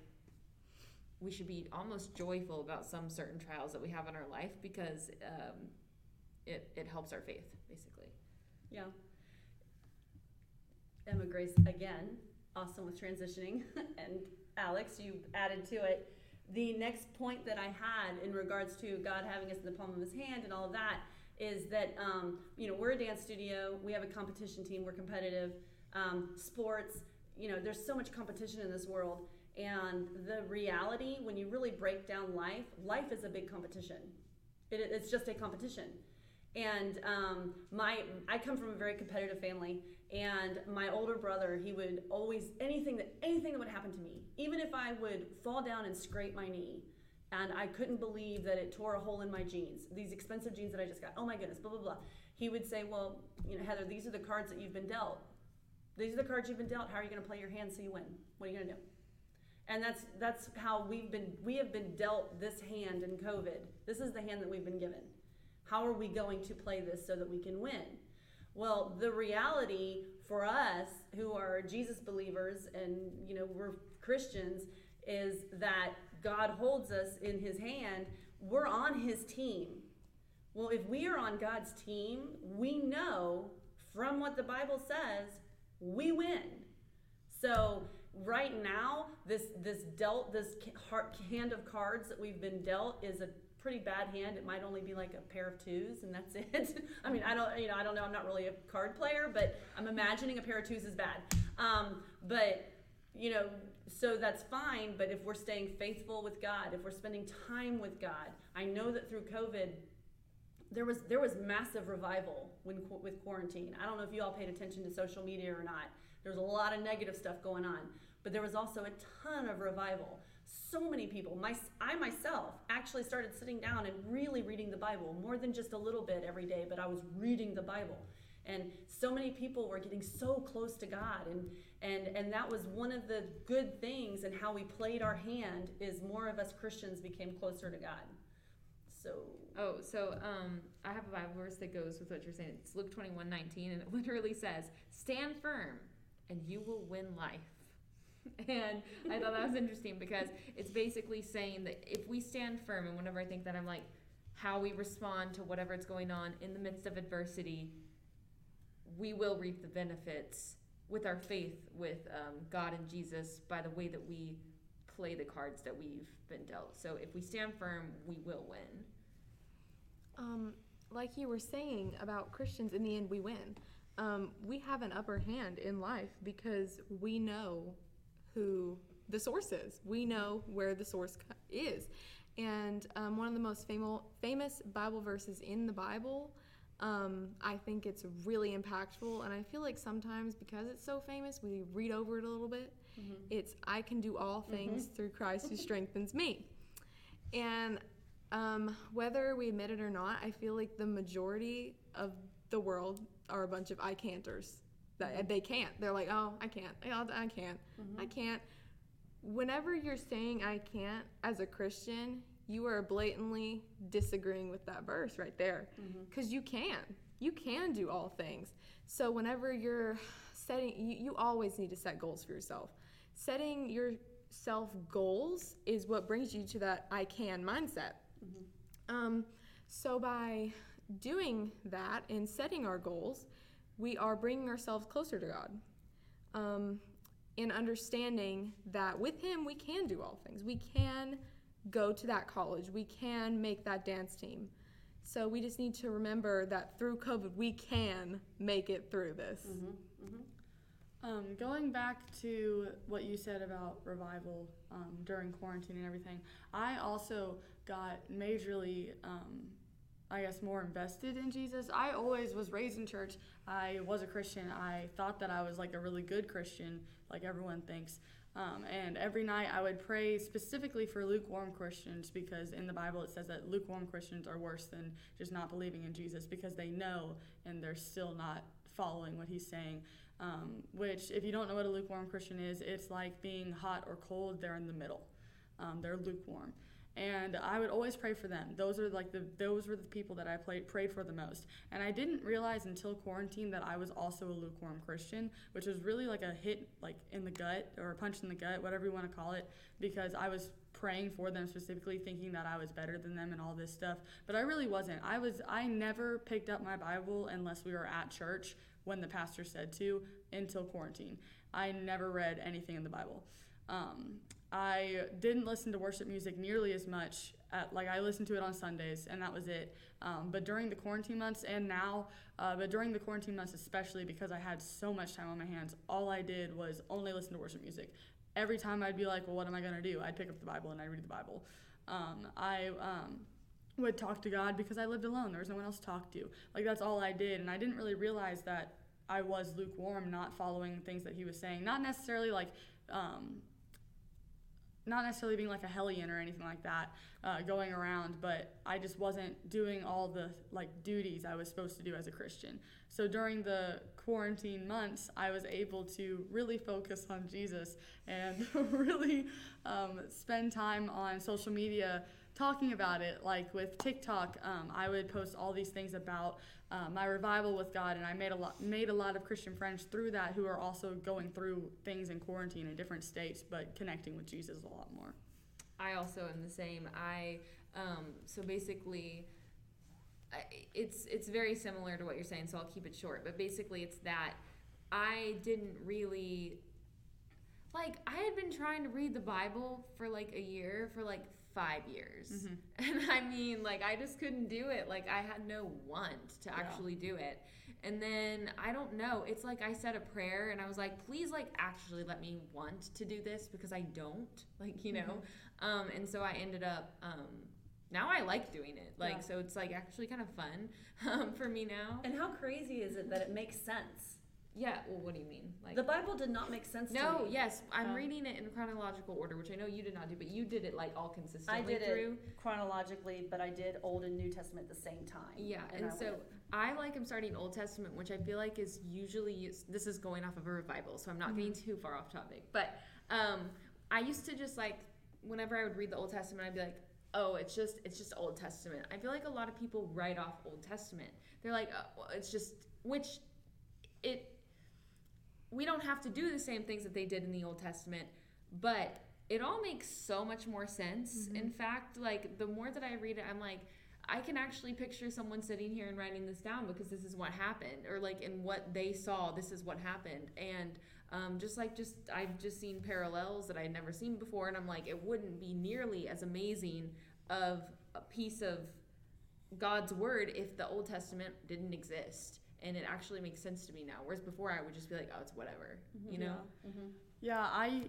Speaker 1: we should be almost joyful about some certain trials that we have in our life because um, it, it helps our faith basically.
Speaker 7: Yeah. Emma Grace again, awesome with transitioning, and Alex, you added to it. The next point that I had in regards to God having us in the palm of His hand and all of that is that um, you know we're a dance studio. We have a competition team. We're competitive. Um, sports. You know, there's so much competition in this world, and the reality when you really break down life, life is a big competition. It, it's just a competition and um, my I come from a very competitive family, and my older brother he would always anything that anything that would happen to me, even if I would fall down and scrape my knee, and I couldn't believe that it tore a hole in my jeans, these expensive jeans that I just got. Oh my goodness, blah blah blah. He would say, well, you know, Heather, these are the cards that you've been dealt. These are the cards you've been dealt. How are you going to play your hand so you win? What are you going to do? And that's that's how we've been we have been dealt this hand in COVID. This is the hand that we've been given. How are we going to play this so that we can win? Well, the reality for us who are Jesus believers and you know we're Christians is that God holds us in his hand. We're on his team. Well, if we are on God's team, we know from what the Bible says, we win. So right now, this this dealt this hand of cards that we've been dealt is a pretty bad hand. It might only be like a pair of twos, and that's it. I mean, I don't you know I don't know. I'm not really a card player, but I'm imagining a pair of twos is bad. Um, but you know, so that's fine. But if we're staying faithful with God, if we're spending time with God, I know that through COVID, there was there was massive revival when with quarantine. I don't know if you all paid attention to social media or not. There was a lot of negative stuff going on, but there was also a ton of revival. So many people, my I myself actually started sitting down and really reading the Bible more than just a little bit every day, but I was reading the Bible. And so many people were getting so close to God and and and that was one of the good things and how we played our hand is more of us Christians became closer to God So
Speaker 1: Oh, so um, I have a Bible verse that goes with what you're saying. It's Luke 21 19, and it literally says, Stand firm, and you will win life. and I thought that was interesting because it's basically saying that if we stand firm, and whenever I think that, I'm like, how we respond to whatever is going on in the midst of adversity, we will reap the benefits with our faith with um, God and Jesus by the way that we play the cards that we've been dealt. So if we stand firm, we will win.
Speaker 4: Um, like you were saying about Christians, in the end, we win. Um, we have an upper hand in life because we know who the source is. We know where the source is. And um, one of the most famo- famous Bible verses in the Bible, um, I think it's really impactful. And I feel like sometimes because it's so famous, we read over it a little bit. It's, I can do all things through Christ who strengthens me. And um, whether we admit it or not, I feel like the majority of the world are a bunch of I canters. That they can't. They're like, oh, I can't. I I can't. I mm-hmm. can't. Whenever you're saying I can't as a Christian, you are blatantly disagreeing with that verse right there. Mm-hmm. Because you can. You can do all things. So whenever you're setting, you, you always need to set goals for yourself. Setting yourself goals is what brings you to that I can mindset. Mm-hmm. Um, so by doing that and setting our goals, we are bringing ourselves closer to God. Um, and understanding that with Him we can do all things. We can go to that college. We can make that dance team. So we just need to remember that through COVID we can make it through this.
Speaker 2: Um, going back to what you said about revival um, during quarantine and everything, I also got majorly, um, I guess, more invested in Jesus. I always was raised in church. I was a Christian. I thought that I was like a really good Christian, like everyone thinks. Um, and every night I would pray specifically for lukewarm Christians because in the Bible it says that lukewarm Christians are worse than just not believing in Jesus because they know and they're still not following what he's saying. Um, which, if you don't know what a lukewarm Christian is, it's like being hot or cold. They're in the middle. Um, they're lukewarm, and I would always pray for them. Those are like the those were the people that I played, prayed for the most. And I didn't realize until quarantine that I was also a lukewarm Christian, which was really like a hit like in the gut or a punch in the gut, whatever you want to call it, because I was praying for them specifically thinking that I was better than them and all this stuff but I really wasn't I was I never picked up my Bible unless we were at church when the pastor said to until quarantine. I never read anything in the Bible. Um, I didn't listen to worship music nearly as much. At, like I listened to it on Sundays, and that was it. Um, but during the quarantine months, and now, uh, but during the quarantine months especially, because I had so much time on my hands, all I did was only listen to worship music. Every time I'd be like, "Well, what am I gonna do?" I'd pick up the Bible and I'd read the Bible. Um, I um, would talk to God because I lived alone. There was no one else to talk to. Like that's all I did, and I didn't really realize that I was lukewarm, not following things that He was saying. Not necessarily like, um, not necessarily being like a hellion or anything like that, uh, going around, but I just wasn't doing all the like duties I was supposed to do as a Christian. So during the quarantine months, I was able to really focus on Jesus and really um, spend time on social media talking about it like with tiktok um, i would post all these things about uh, my revival with god and i made a lot made a lot of christian friends through that who are also going through things in quarantine in different states but connecting with jesus a lot more
Speaker 1: I also am the same. I um, so basically, I, it's it's very similar to what you're saying. So I'll keep it short. But basically, it's that I didn't really like. I had been trying to read the Bible for like a year, for like five years, and I mean, like I just couldn't do it. Like I had no want to actually do it. And then I don't know. It's like I said a prayer and I was like, please, like, actually let me want to do this because I don't. Like, you know? Um, and so I ended up, um, now I like doing it. Like,
Speaker 7: Yeah.
Speaker 1: so it's like actually kind of fun um, for me now.
Speaker 7: And how crazy is it that it makes sense?
Speaker 1: Yeah. Well, what do you mean? Like,
Speaker 7: The Bible did not make sense to
Speaker 1: no, yes, I'm
Speaker 7: Um,
Speaker 1: reading it in chronological order, which I know you did not do, but you did it like all consistently
Speaker 7: I did
Speaker 1: through.
Speaker 7: it chronologically, but I did Old and New Testament at the same time.
Speaker 1: Yeah, and,
Speaker 7: I
Speaker 1: so
Speaker 7: went-
Speaker 1: I like I'm starting Old Testament, which I feel like is usually this is going off of a revival, so I'm not getting too far off topic. But um, I used to just like whenever I would read the Old Testament, I'd be like, oh, it's just it's just Old Testament. I feel like a lot of people write off Old Testament. They're like, oh, well, it's just which it we don't have to do the same things that they did in the Old Testament, but it all makes so much more sense. In fact, like the more that I read it, I'm like, I can actually picture someone sitting here and writing this down because this is what happened, or like in what they saw, this is what happened, and um, just like just I've just seen parallels that I'd never seen before, and I'm like, it wouldn't be nearly as amazing of a piece of God's word if the Old Testament didn't exist. And it actually makes sense to me now. Whereas before I would just be like, oh, it's whatever. Mm-hmm. You know?
Speaker 2: Yeah, mm-hmm. I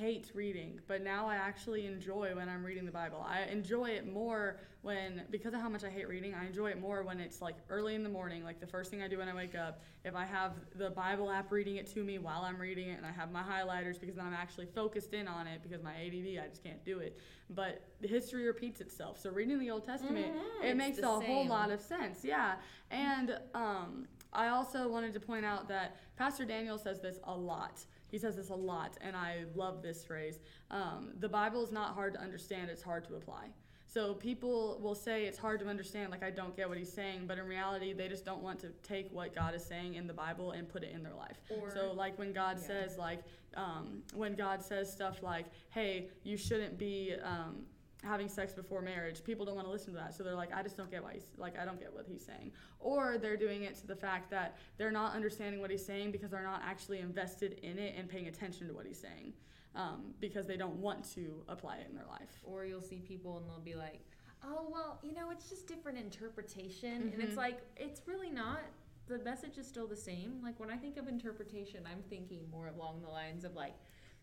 Speaker 2: hate reading, but now I actually enjoy when I'm reading the Bible. I enjoy it more when, because of how much I hate reading, I enjoy it more when it's like early in the morning, like the first thing I do when I wake up. If I have the Bible app reading it to me while I'm reading it, and I have my highlighters because then I'm actually focused in on it because my ADD, I just can't do it. But the history repeats itself. So reading the Old Testament,
Speaker 1: Mhm,
Speaker 2: it makes a whole lot of sense. Yeah. And um, I also wanted to point out that Pastor Daniel says this a lot. He says this a lot, and I love this phrase. Um, the Bible is not hard to understand, it's hard to apply. So people will say it's hard to understand, like I don't get what he's saying, but in reality, they just don't want to take what God is saying in the Bible and put it in their life.
Speaker 1: Or-
Speaker 2: so like when God
Speaker 1: Yeah.
Speaker 2: says like um, when God says stuff like, "Hey, you shouldn't be." Um, having sex before marriage people don't want to listen to that so they're like i just don't get why he's like i don't get what he's saying or they're doing it to the fact that they're not understanding what he's saying because they're not actually invested in it and paying attention to what he's saying um, because they don't want to apply it in their life
Speaker 1: Or you'll see people and they'll be like, oh, well, you know, it's just different interpretation. And it's
Speaker 2: Mhm.
Speaker 1: like, it's really not. The message is still the same. Like, when I think of interpretation, I'm thinking more along the lines of like,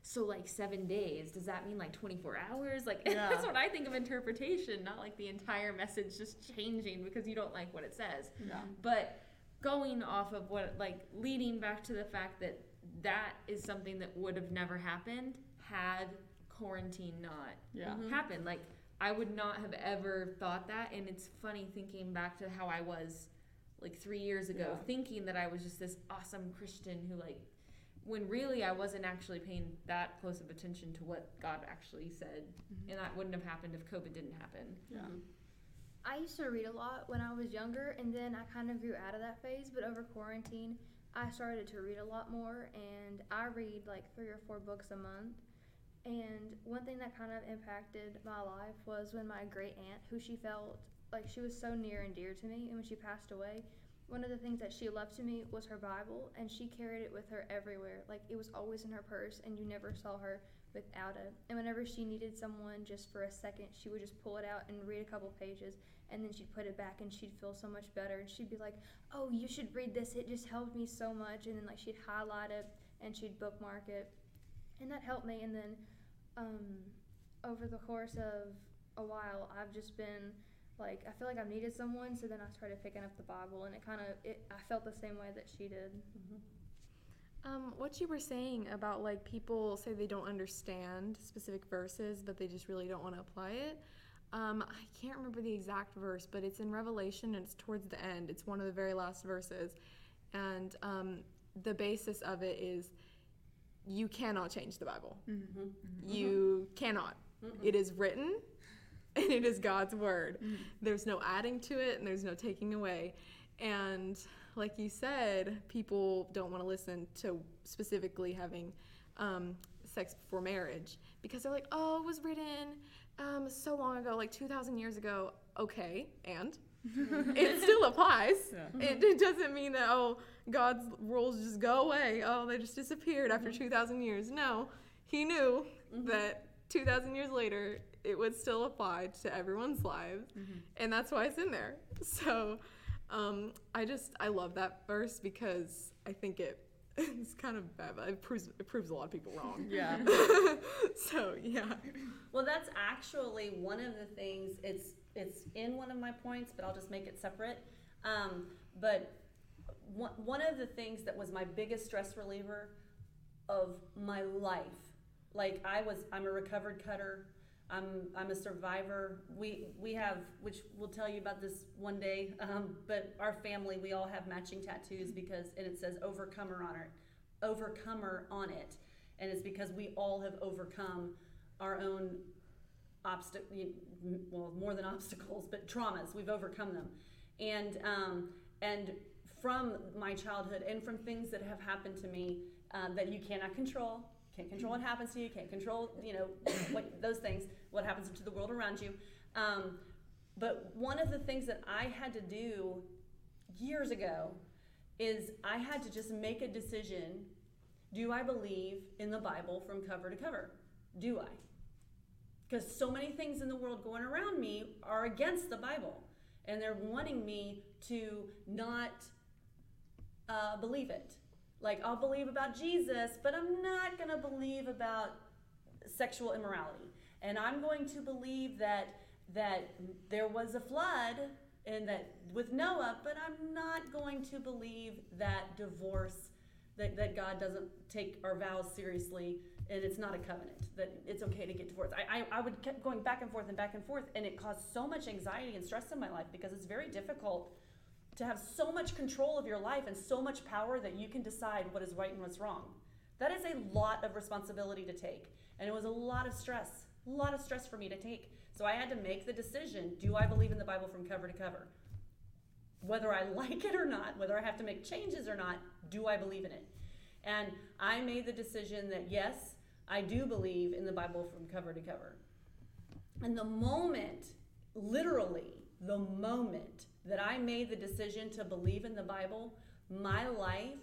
Speaker 1: so like seven days, does that mean like 24 hours? Like,
Speaker 2: Yeah.
Speaker 1: that's what I think of interpretation, not like the entire message just changing because you don't like what it says.
Speaker 2: yeah
Speaker 1: But going off of what, like, leading back to the fact that that is something that would have never happened had quarantine not
Speaker 2: yeah mm-hmm.
Speaker 1: happened. Like, I would not have ever thought that. And it's funny thinking back to how I was like three years ago,
Speaker 2: Yeah.
Speaker 1: thinking that I was just this awesome Christian who, like, when really I wasn't actually paying that close of attention to what God actually said.
Speaker 2: Mhm.
Speaker 1: And that wouldn't have happened if COVID didn't happen.
Speaker 2: yeah
Speaker 5: I used to read a lot when I was younger, and then I kind of grew out of that phase. But over quarantine, I started to read a lot more, and I read like three or four books a month. And one thing that kind of impacted my life was when my great aunt, who she felt like she was so near and dear to me, and when she passed away, one of the things that she left to me was her Bible, and she carried it with her everywhere. Like it was always in her purse, and you never saw her without it. And whenever she needed someone just for a second, she would just pull it out and read a couple pages, and then she'd put it back, and she'd feel so much better. And she'd be like, "Oh, you should read this. It just helped me so much." And then like she'd highlight it and she'd bookmark it, and that helped me. And then um, over the course of a while, I've just been like I feel like I've needed someone, so then I started picking up the Bible, and it kind of it I felt the same way that she did.
Speaker 4: Um, what you were saying about like people say they don't understand specific verses, but they just really don't want to apply it. Um, I can't remember the exact verse, but it's in Revelation and it's towards the end. It's one of the very last verses, and um, the basis of it is you cannot change the Bible. You cannot. It is written, and it is God's word. There's no adding to it, and there's no taking away. And like you said, people don't want to listen to specifically having um, sex before marriage because they're like, oh, it was written um, so long ago, like 2,000 years ago. Okay, and it still applies.
Speaker 2: Yeah.
Speaker 4: It, it doesn't mean that, oh, God's rules just go away. Oh, they just disappeared after 2,000 years. No, He knew that 2,000 years later, it would still apply to everyone's lives. And that's why it's in there. So um, I just, I love that verse because I think it. It's kind of bad, but it proves it proves a lot of people wrong.
Speaker 2: yeah
Speaker 4: so yeah,
Speaker 7: Well, that's actually one of the things. It's it's in one of my points, but I'll just make it separate. Um, but one one of the things that was my biggest stress reliever of my life, like I was, I'm a recovered cutter. I'm I'm a survivor. We we have, which we'll tell you about this one day. Um, but our family, we all have matching tattoos because and it says overcomer on it, overcomer on it, and it's because we all have overcome our own obstacle, well, more than obstacles, but traumas. We've overcome them, and um, and from my childhood and from things that have happened to me um, that you cannot control. Can't control what happens to you. Can't control, you know, what those things. What happens to the world around you. Um, but one of the things that I had to do years ago is I had to just make a decision. Do I believe in the Bible from cover to cover? Do I? Because so many things in the world going around me are against the Bible, and they're wanting me to not uh, believe it. Like, I'll believe about Jesus, but I'm not going to believe about sexual immorality. And I'm going to believe that that there was a flood and that with Noah, but I'm not going to believe that divorce, that, that God doesn't take our vows seriously and it's not a covenant, that it's okay to get divorced. I, I, I would keep going back and forth and back and forth, and it caused so much anxiety and stress in my life because it's very difficult to have so much control of your life and so much power that you can decide what is right and what's wrong. That is a lot of responsibility to take. And it was a lot of stress, a lot of stress for me to take. So I had to make the decision do I believe in the Bible from cover to cover? Whether I like it or not, whether I have to make changes or not, do I believe in it? And I made the decision that yes, I do believe in the Bible from cover to cover. And the moment, literally, the moment that I made the decision to believe in the Bible, my life,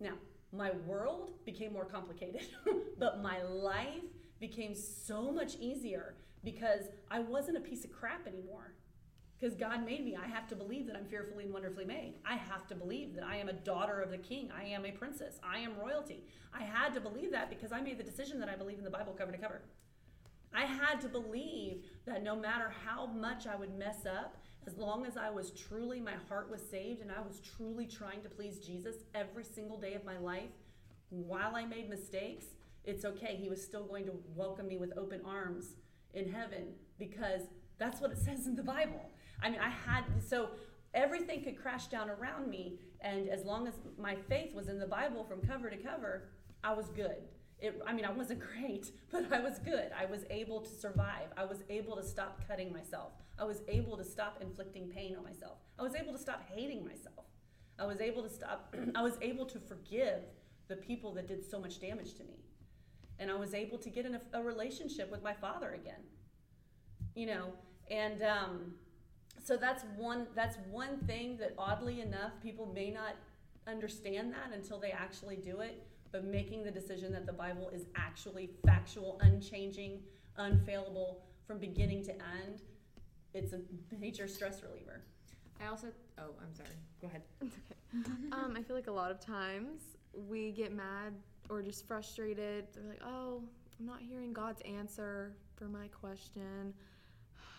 Speaker 7: now, my world became more complicated, but my life became so much easier because I wasn't a piece of crap anymore. Because God made me. I have to believe that I'm fearfully and wonderfully made. I have to believe that I am a daughter of the king. I am a princess. I am royalty. I had to believe that because I made the decision that I believe in the Bible cover to cover. I had to believe that no matter how much I would mess up, as long as I was truly, my heart was saved and I was truly trying to please Jesus every single day of my life, while I made mistakes, it's okay. He was still going to welcome me with open arms in heaven because that's what it says in the Bible. I mean, I had, so everything could crash down around me, and as long as my faith was in the Bible from cover to cover, I was good. It, I mean, I wasn't great, but I was good. I was able to survive. I was able to stop cutting myself. I was able to stop inflicting pain on myself. I was able to stop hating myself. I was able to stop, I was able to forgive the people that did so much damage to me. And I was able to get in a, a relationship with my father again. You know, and um, so that's one that's one thing that oddly enough people may not understand that until they actually do it but making the decision that the bible is actually factual unchanging unfailable from beginning to end it's a major stress reliever
Speaker 1: I also, oh, I'm sorry. Go ahead.
Speaker 4: It's okay. um, I feel like a lot of times we get mad or just frustrated. They're like, oh, I'm not hearing God's answer for my question.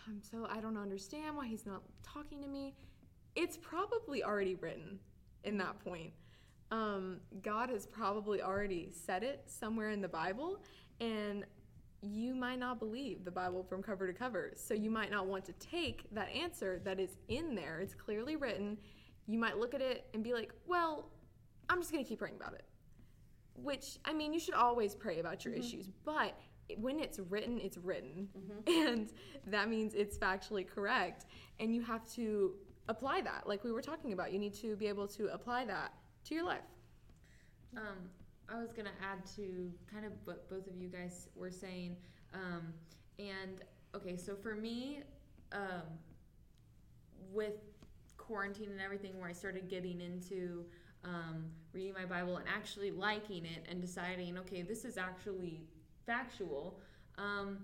Speaker 4: I'm so, I don't understand why He's not talking to me. It's probably already written in that point. Um, God has probably already said it somewhere in the Bible, and you might not believe the Bible from cover to cover. So you might not want to take that answer that is in there. It's clearly written. You might look at it and be like, well, I'm just going to keep praying about it. Which, I mean, you should always pray about your mm-hmm. issues, but when it's written, it's written. Mm-hmm. And that means it's factually correct. And you have to apply that. Like we were talking about, you need to be able to apply that to your life.
Speaker 1: Um, I was gonna add to kind of what both of you guys were saying, um, and okay, so for me, um, with quarantine and everything, where I started getting into um, reading my Bible and actually liking it and deciding, okay, this is actually factual. Um,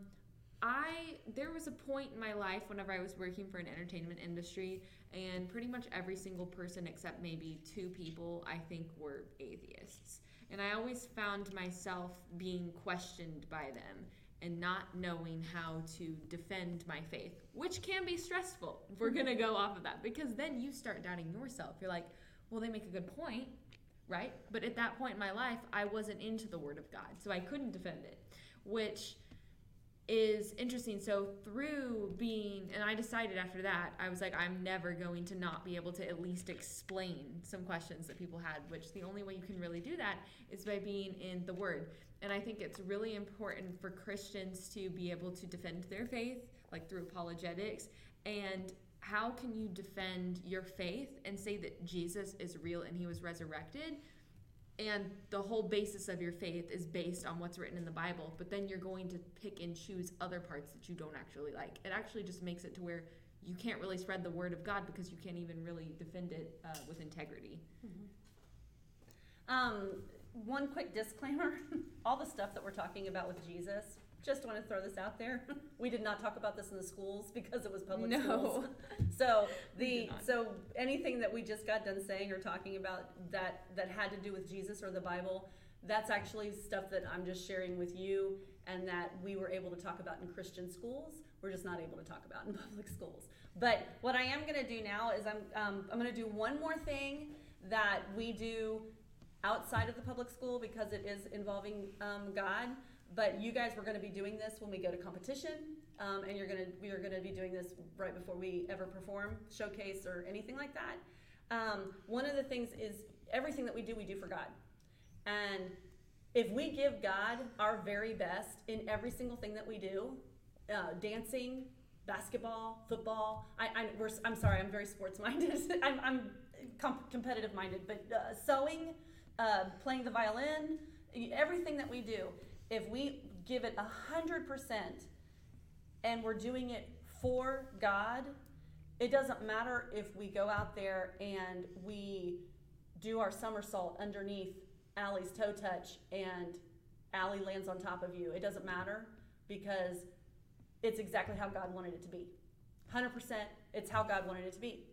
Speaker 1: I there was a point in my life whenever I was working for an entertainment industry, and pretty much every single person except maybe two people I think were atheists. And I always found myself being questioned by them and not knowing how to defend my faith, which can be stressful if we're mm-hmm. gonna go off of that, because then you start doubting yourself. You're like, well, they make a good point, right? But at that point in my life, I wasn't into the Word of God, so I couldn't defend it, which is interesting. So through being, and I decided after that, I was like, I'm never going to not be able to at least explain some questions that people had. Which the only way you can really do that is by being in the Word. And I think it's really important for Christians to be able to defend their faith, like through apologetics. And how can you defend your faith and say that Jesus is real and he was resurrected? And the whole basis of your faith is based on what's written in the Bible, but then you're going to pick and choose other parts that you don't actually like. It actually just makes it to where you can't really spread the word of God because you can't even really defend it uh, with integrity.
Speaker 7: Um, one quick disclaimer all the stuff that we're talking about with Jesus, just want to throw this out there. We did not talk about this in the schools because it was public
Speaker 1: No.
Speaker 7: schools. So the so anything that we just got done saying or talking about that that had to do with Jesus or the Bible, that's actually stuff that I'm just sharing with you and that we were able to talk about in Christian schools. We're just not able to talk about in public schools. But what I am going to do now is I'm um, I'm going to do one more thing that we do outside of the public school because it is involving um, God. But you guys were going to be doing this when we go to competition, um, and you're going to we are going to be doing this right before we ever perform, showcase, or anything like that. Um, one of the things is everything that we do, we do for God, and if we give God our very best in every single thing that we do, uh, dancing, basketball, football. I, I I'm sorry, I'm very sports minded. I'm, I'm com- competitive minded, but uh, sewing, uh, playing the violin, everything that we do, if we give it a hundred percent, and we're doing it for God, it doesn't matter if we go out there and we do our somersault underneath Allie's toe touch and Allie lands on top of you. It doesn't matter because it's exactly how God wanted it to be. 100%, it's how God wanted it to be.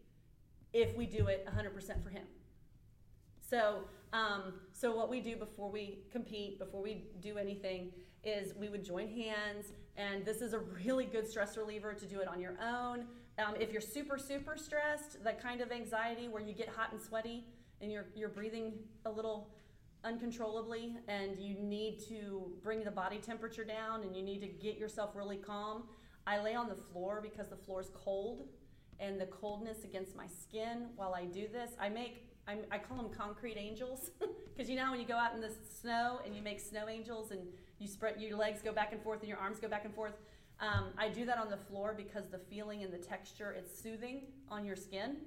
Speaker 7: If we do it 100% for Him. So, um, so what we do before we compete, before we do anything, is we would join hands, and this is a really good stress reliever to do it on your own. Um, if you're super, super stressed, that kind of anxiety where you get hot and sweaty and you're you're breathing a little uncontrollably, and you need to bring the body temperature down, and you need to get yourself really calm. I lay on the floor because the floor is cold, and the coldness against my skin. While I do this, I make I'm, I call them concrete angels because you know when you go out in the snow and you make snow angels and you spread your legs go back and forth and your arms go back and forth. Um, I do that on the floor because the feeling and the texture it's soothing on your skin.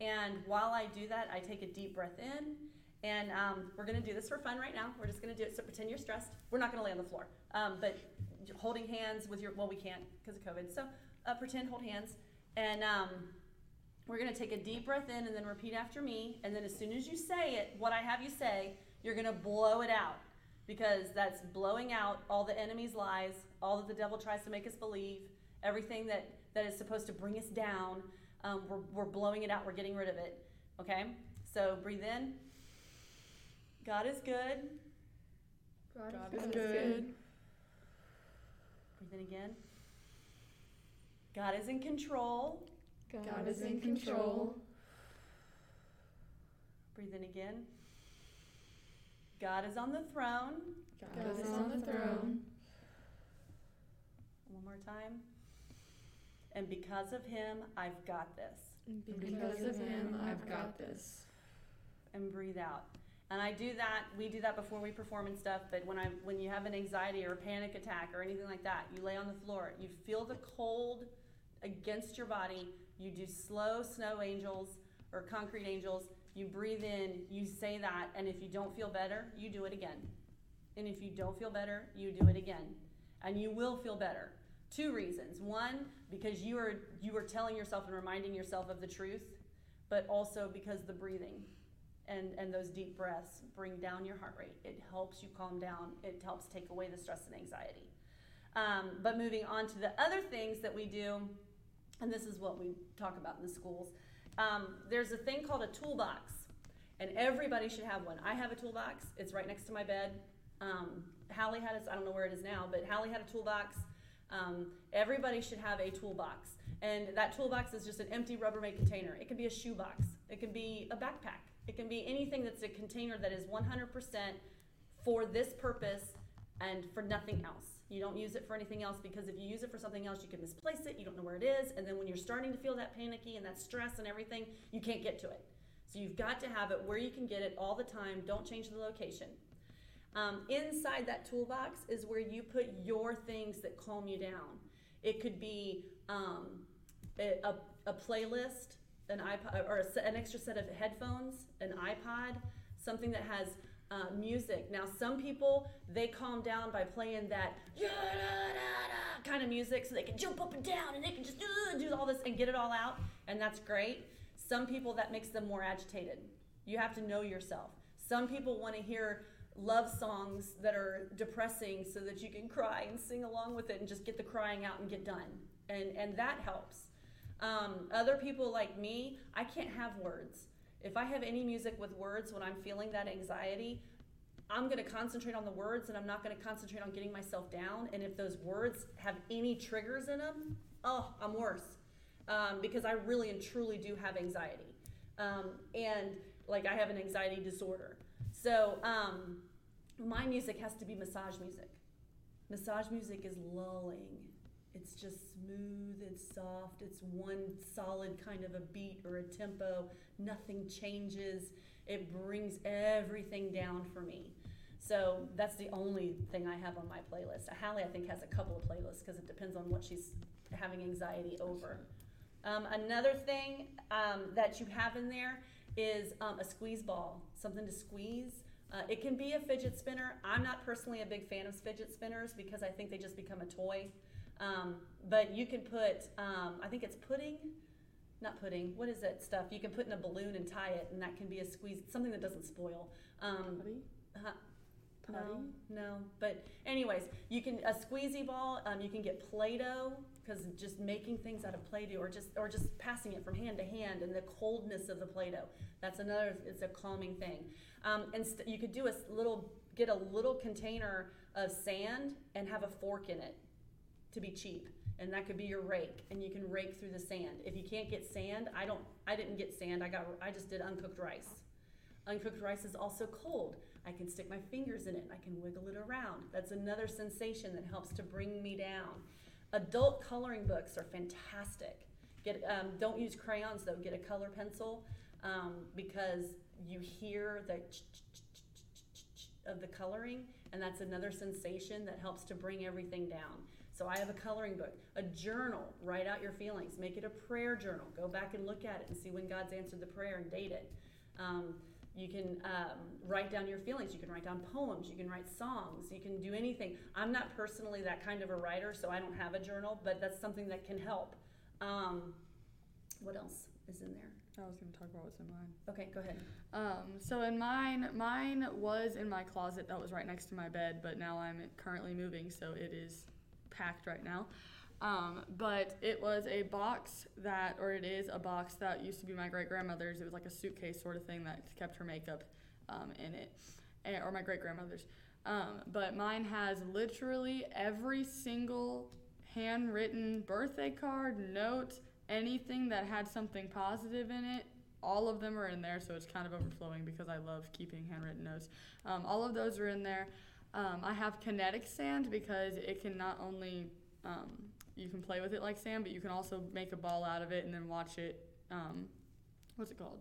Speaker 7: And while I do that, I take a deep breath in. And um, we're gonna do this for fun right now. We're just gonna do it. So pretend you're stressed. We're not gonna lay on the floor, um, but holding hands with your well, we can't because of COVID. So uh, pretend hold hands, and um, we're going to take a deep breath in and then repeat after me. And then as soon as you say it, what I have you say, you're going to blow it out because that's blowing out all the enemy's lies, all that the devil tries to make us believe, everything that, that is supposed to bring us down. Um, we're, we're blowing it out, we're getting rid of it. Okay? So breathe in. God is good.
Speaker 2: God
Speaker 3: is
Speaker 2: is
Speaker 3: good.
Speaker 2: good.
Speaker 7: Breathe in again. God is in control.
Speaker 2: God is in control.
Speaker 7: Breathe in again. God is on the throne.
Speaker 2: God is on the throne.
Speaker 7: One more time. And because of him, I've got this.
Speaker 2: Because of him, I've got this.
Speaker 7: And breathe out. And I do that. We do that before we perform and stuff. But when I, when you have an anxiety or a panic attack or anything like that, you lay on the floor. You feel the cold against your body. You do slow snow angels or concrete angels. You breathe in. You say that. And if you don't feel better, you do it again. And if you don't feel better, you do it again. And you will feel better. Two reasons. One, because you are you are telling yourself and reminding yourself of the truth, but also because the breathing and, and those deep breaths bring down your heart rate. It helps you calm down. It helps take away the stress and anxiety. Um, but moving on to the other things that we do, and this is what we talk about in the schools. Um, there's a thing called a toolbox, and everybody should have one. I have a toolbox. It's right next to my bed. Um, Hallie had it. I don't know where it is now, but Hallie had a toolbox. Um, everybody should have a toolbox, and that toolbox is just an empty Rubbermaid container. It can be a shoebox. It can be a backpack. It can be anything that's a container that is 100% for this purpose and for nothing else. You don't use it for anything else because if you use it for something else, you can misplace it. You don't know where it is, and then when you're starting to feel that panicky and that stress and everything, you can't get to it. So you've got to have it where you can get it all the time. Don't change the location. Um, inside that toolbox is where you put your things that calm you down. It could be um, a, a, playlist, an iPod, or a, an extra set of headphones, an iPod, something that has uh, music. Now, some people they calm down by playing that kind of music, so they can jump up and down and they can just uh, do all this and get it all out, and that's great. Some people that makes them more agitated. You have to know yourself. Some people want to hear love songs that are depressing so that you can cry and sing along with it and just get the crying out and get done. And, and that helps. Um, other people like me, I can't have words. If I have any music with words when I'm feeling that anxiety, I'm going to concentrate on the words and I'm not going to concentrate on getting myself down. And if those words have any triggers in them, oh, I'm worse. Um, because I really and truly do have anxiety. Um, and like I have an anxiety disorder. So um, my music has to be massage music. Massage music is lulling. It's just smooth, it's soft, it's one solid kind of a beat or a tempo. Nothing changes. It brings everything down for me. So that's the only thing I have on my playlist. Hallie, I think, has a couple of playlists because it depends on what she's having anxiety over. Um, another thing um, that you have in there is um, a squeeze ball, something to squeeze. Uh, it can be a fidget spinner. I'm not personally a big fan of fidget spinners because I think they just become a toy. Um, but you can put, um, I think it's pudding, not pudding. What is that stuff? You can put in a balloon and tie it, and that can be a squeeze, something that doesn't spoil. Um,
Speaker 2: Putty?
Speaker 7: huh, no,
Speaker 2: Putty?
Speaker 7: no. But anyways, you can a squeezy ball. Um, you can get Play-Doh because just making things out of Play-Doh, or just or just passing it from hand to hand, and the coldness of the Play-Doh. That's another. It's a calming thing. Um, and st- you could do a little, get a little container of sand and have a fork in it to be cheap. And that could be your rake, and you can rake through the sand. If you can't get sand, I don't. I didn't get sand. I got. I just did uncooked rice. Uncooked rice is also cold. I can stick my fingers in it. I can wiggle it around. That's another sensation that helps to bring me down. Adult coloring books are fantastic. Get um, don't use crayons though. Get a color pencil um, because you hear the of the coloring, and that's another sensation that helps to bring everything down. So I have a coloring book, a journal. Write out your feelings. Make it a prayer journal. Go back and look at it and see when God's answered the prayer and date it. Um, you can um, write down your feelings. You can write down poems. You can write songs. You can do anything. I'm not personally that kind of a writer, so I don't have a journal, but that's something that can help. Um, what else is in there?
Speaker 2: I was going to talk about what's in mine.
Speaker 7: Okay, go ahead.
Speaker 2: Um, so in mine, mine was in my closet that was right next to my bed, but now I'm currently moving, so it is packed right now. Um, but it was a box that, or it is a box that used to be my great grandmother's. It was like a suitcase sort of thing that kept her makeup um, in it, eh, or my great grandmother's. Um, but mine has literally every single handwritten birthday card, note, anything that had something positive in it. All of them are in there, so it's kind of overflowing because I love keeping handwritten notes. Um, all of those are in there. Um, I have kinetic sand because it can not only um, you can play with it like sand, but you can also make a ball out of it and then watch it. Um, what's it called?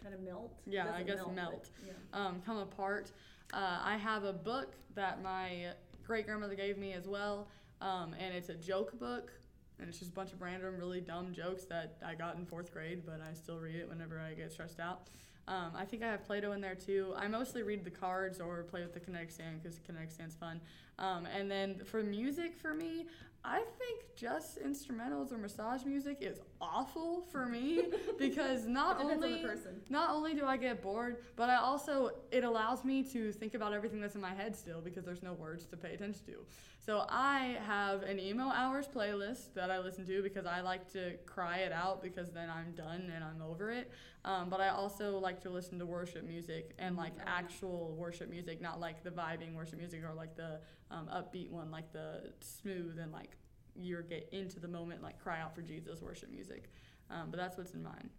Speaker 7: Kind of melt.
Speaker 2: Yeah, I guess
Speaker 7: but-
Speaker 2: melt.
Speaker 7: yeah.
Speaker 2: um, come apart. Uh, I have a book that my great grandmother gave me as well, um, and it's a joke book, and it's just a bunch of random, really dumb jokes that I got in fourth grade, but I still read it whenever I get stressed out. Um, I think I have Play-Doh in there too. I mostly read the cards or play with the kinetic sand because kinetic sand's fun. Um, and then for music, for me, I think just instrumentals or massage music is awful for me because not only
Speaker 7: on
Speaker 2: not only do I get bored, but I also it allows me to think about everything that's in my head still because there's no words to pay attention to. So I have an emo hours playlist that I listen to because I like to cry it out because then I'm done and I'm over it. Um, but I also like to listen to worship music and like actual worship music, not like the vibing worship music or like the um, upbeat one, like the smooth and like you get into the moment, like cry out for Jesus worship music. Um, but that's what's in mine.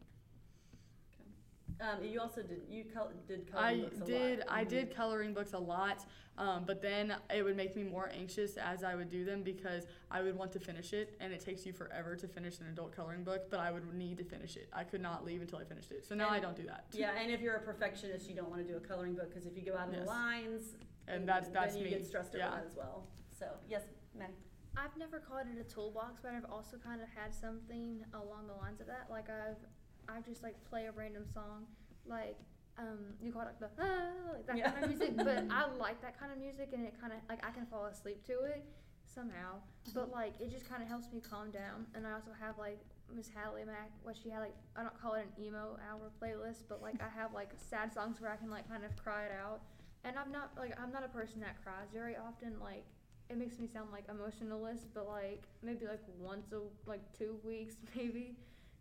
Speaker 7: Um, you also did you col- did
Speaker 2: I
Speaker 7: coloring books a
Speaker 2: did
Speaker 7: lot.
Speaker 2: I
Speaker 7: Mhm.
Speaker 2: did coloring books a lot, um, but then it would make me more anxious as I would do them because I would want to finish it, and it takes you forever to finish an adult coloring book. But I would need to finish it. I could not leave until I finished it. So now I don't do that.
Speaker 7: Yeah, and if you're a perfectionist, you don't want to do a coloring book because if you go out of the lines,
Speaker 2: And that's that's
Speaker 7: then you
Speaker 2: me.
Speaker 7: get stressed
Speaker 2: yeah.
Speaker 7: that as well. So yes, Maddie.
Speaker 5: I've never called it a toolbox, but I've also kind of had something along the lines of that. Like I've, I just like play a random song, like um, you call it like the ah, like that
Speaker 7: Yeah.
Speaker 5: kind of music. But I like that kind of music, and it kind of like I can fall asleep to it somehow. But like it just kind of helps me calm down. And I also have like Miss Hadley Mac, what she had like I don't call it an emo hour playlist, but like I have like sad songs where I can like kind of cry it out. And I'm not like I'm not a person that cries very often. Like it makes me sound like emotionalist, but like maybe like once a like two weeks maybe.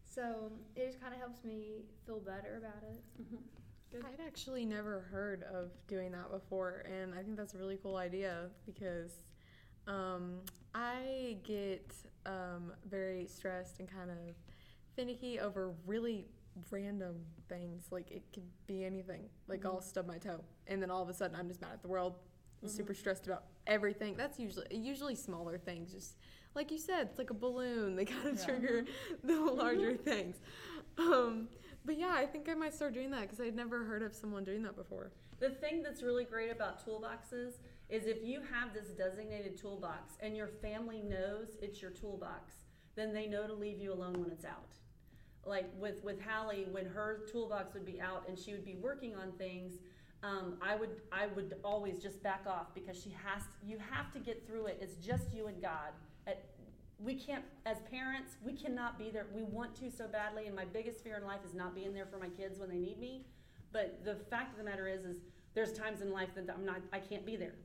Speaker 5: So it just kind of helps me feel better about it.
Speaker 4: I'd actually never heard of doing that before, and I think that's a really cool idea because um, I get um, very stressed and kind of finicky over really random things. Like it could be anything. Like I'll stub my toe, and then all of a sudden I'm just mad at the world. I'm super stressed about everything. That's usually usually smaller things. Just like you said, it's like a balloon. They kind of
Speaker 2: Yeah.
Speaker 4: trigger the larger things. Um, but yeah, I think I might start doing that because I'd never heard of someone doing that before.
Speaker 7: The thing that's really great about toolboxes is if you have this designated toolbox and your family knows it's your toolbox, then they know to leave you alone when it's out. Like with with Hallie, when her toolbox would be out and she would be working on things, um, I would I would always just back off because she has you have to get through it. It's just you and God. At, we can't as parents we cannot be there. We want to so badly, and my biggest fear in life is not being there for my kids when they need me. But the fact of the matter is, is there's times in life that I'm not, I can't be there,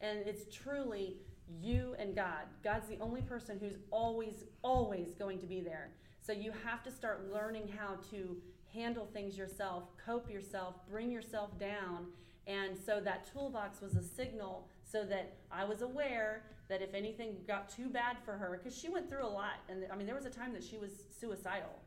Speaker 7: and it's truly you and God. God's the only person who's always, always going to be there. So you have to start learning how to handle things yourself, cope yourself, bring yourself down. And so that toolbox was a signal so that I was aware that if anything got too bad for her, because she went through a lot. And I mean, there was a time that she was suicidal.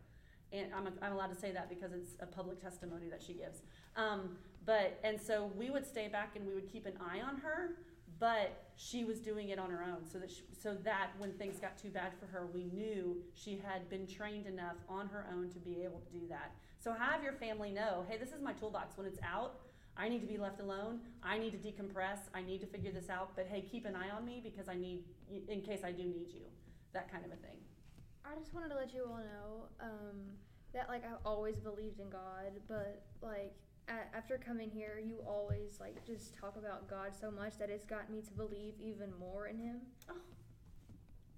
Speaker 7: And I'm, I'm allowed to say that because it's a public testimony that she gives. Um, but, and so we would stay back and we would keep an eye on her, but she was doing it on her own so that, she, so that when things got too bad for her, we knew she had been trained enough on her own to be able to do that. So have your family know, hey, this is my toolbox. When it's out, I need to be left alone. I need to decompress. I need to figure this out. But hey, keep an eye on me because I need, in case I do need you. That kind of a thing.
Speaker 5: I just wanted to let you all know um, that like I've always believed in God, but like a- after coming here, you always like just talk about God so much that it's got me to believe even more in Him. Oh.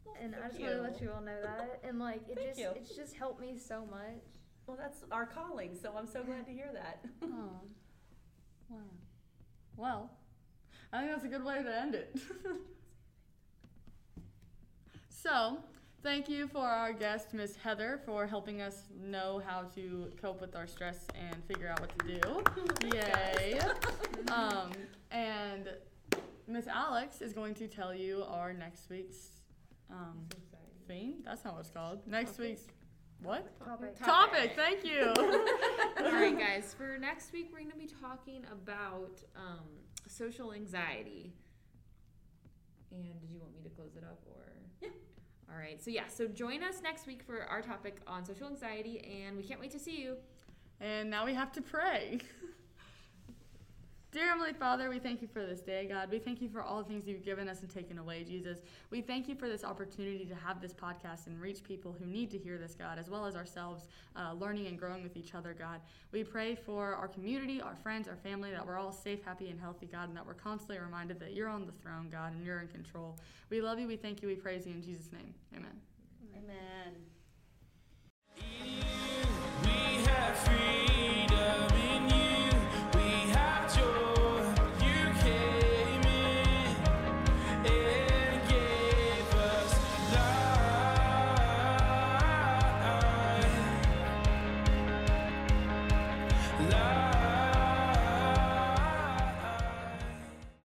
Speaker 7: Well,
Speaker 5: And I just want to let you all know that, and like it just
Speaker 7: you.
Speaker 5: it's just helped me so much.
Speaker 7: Well, that's our calling, so I'm so glad to hear that.
Speaker 2: Oh, wow. Well, I think that's a good way to end it. so, thank you for our guest, Miss Heather, for helping us know how to cope with our stress and figure out what to do. Yay! um, and Miss Alex is going to tell you our next week's um, theme. That's not what it's called. Next week's what?
Speaker 5: Topic.
Speaker 2: Topic. Thank you.
Speaker 1: All right, guys. For next week, we're going to be talking about um, social anxiety. And did you want me to close it up or? All right. So yeah. So join us next week for our topic on social anxiety, and we can't wait to see you.
Speaker 2: And now we have to pray. Dear Heavenly Father, we thank you for this day, God. We thank you for all the things you've given us and taken away, Jesus. We thank you for this opportunity to have this podcast and reach people who need to hear this, God, as well as ourselves, uh, learning and growing with each other, God. We pray for our community, our friends, our family, that we're all safe, happy, and healthy, God, and that we're constantly reminded that you're on the throne, God, and you're in control. We love you, we thank you, we praise you in Jesus' name. Amen.
Speaker 7: Amen.
Speaker 8: We have freedom.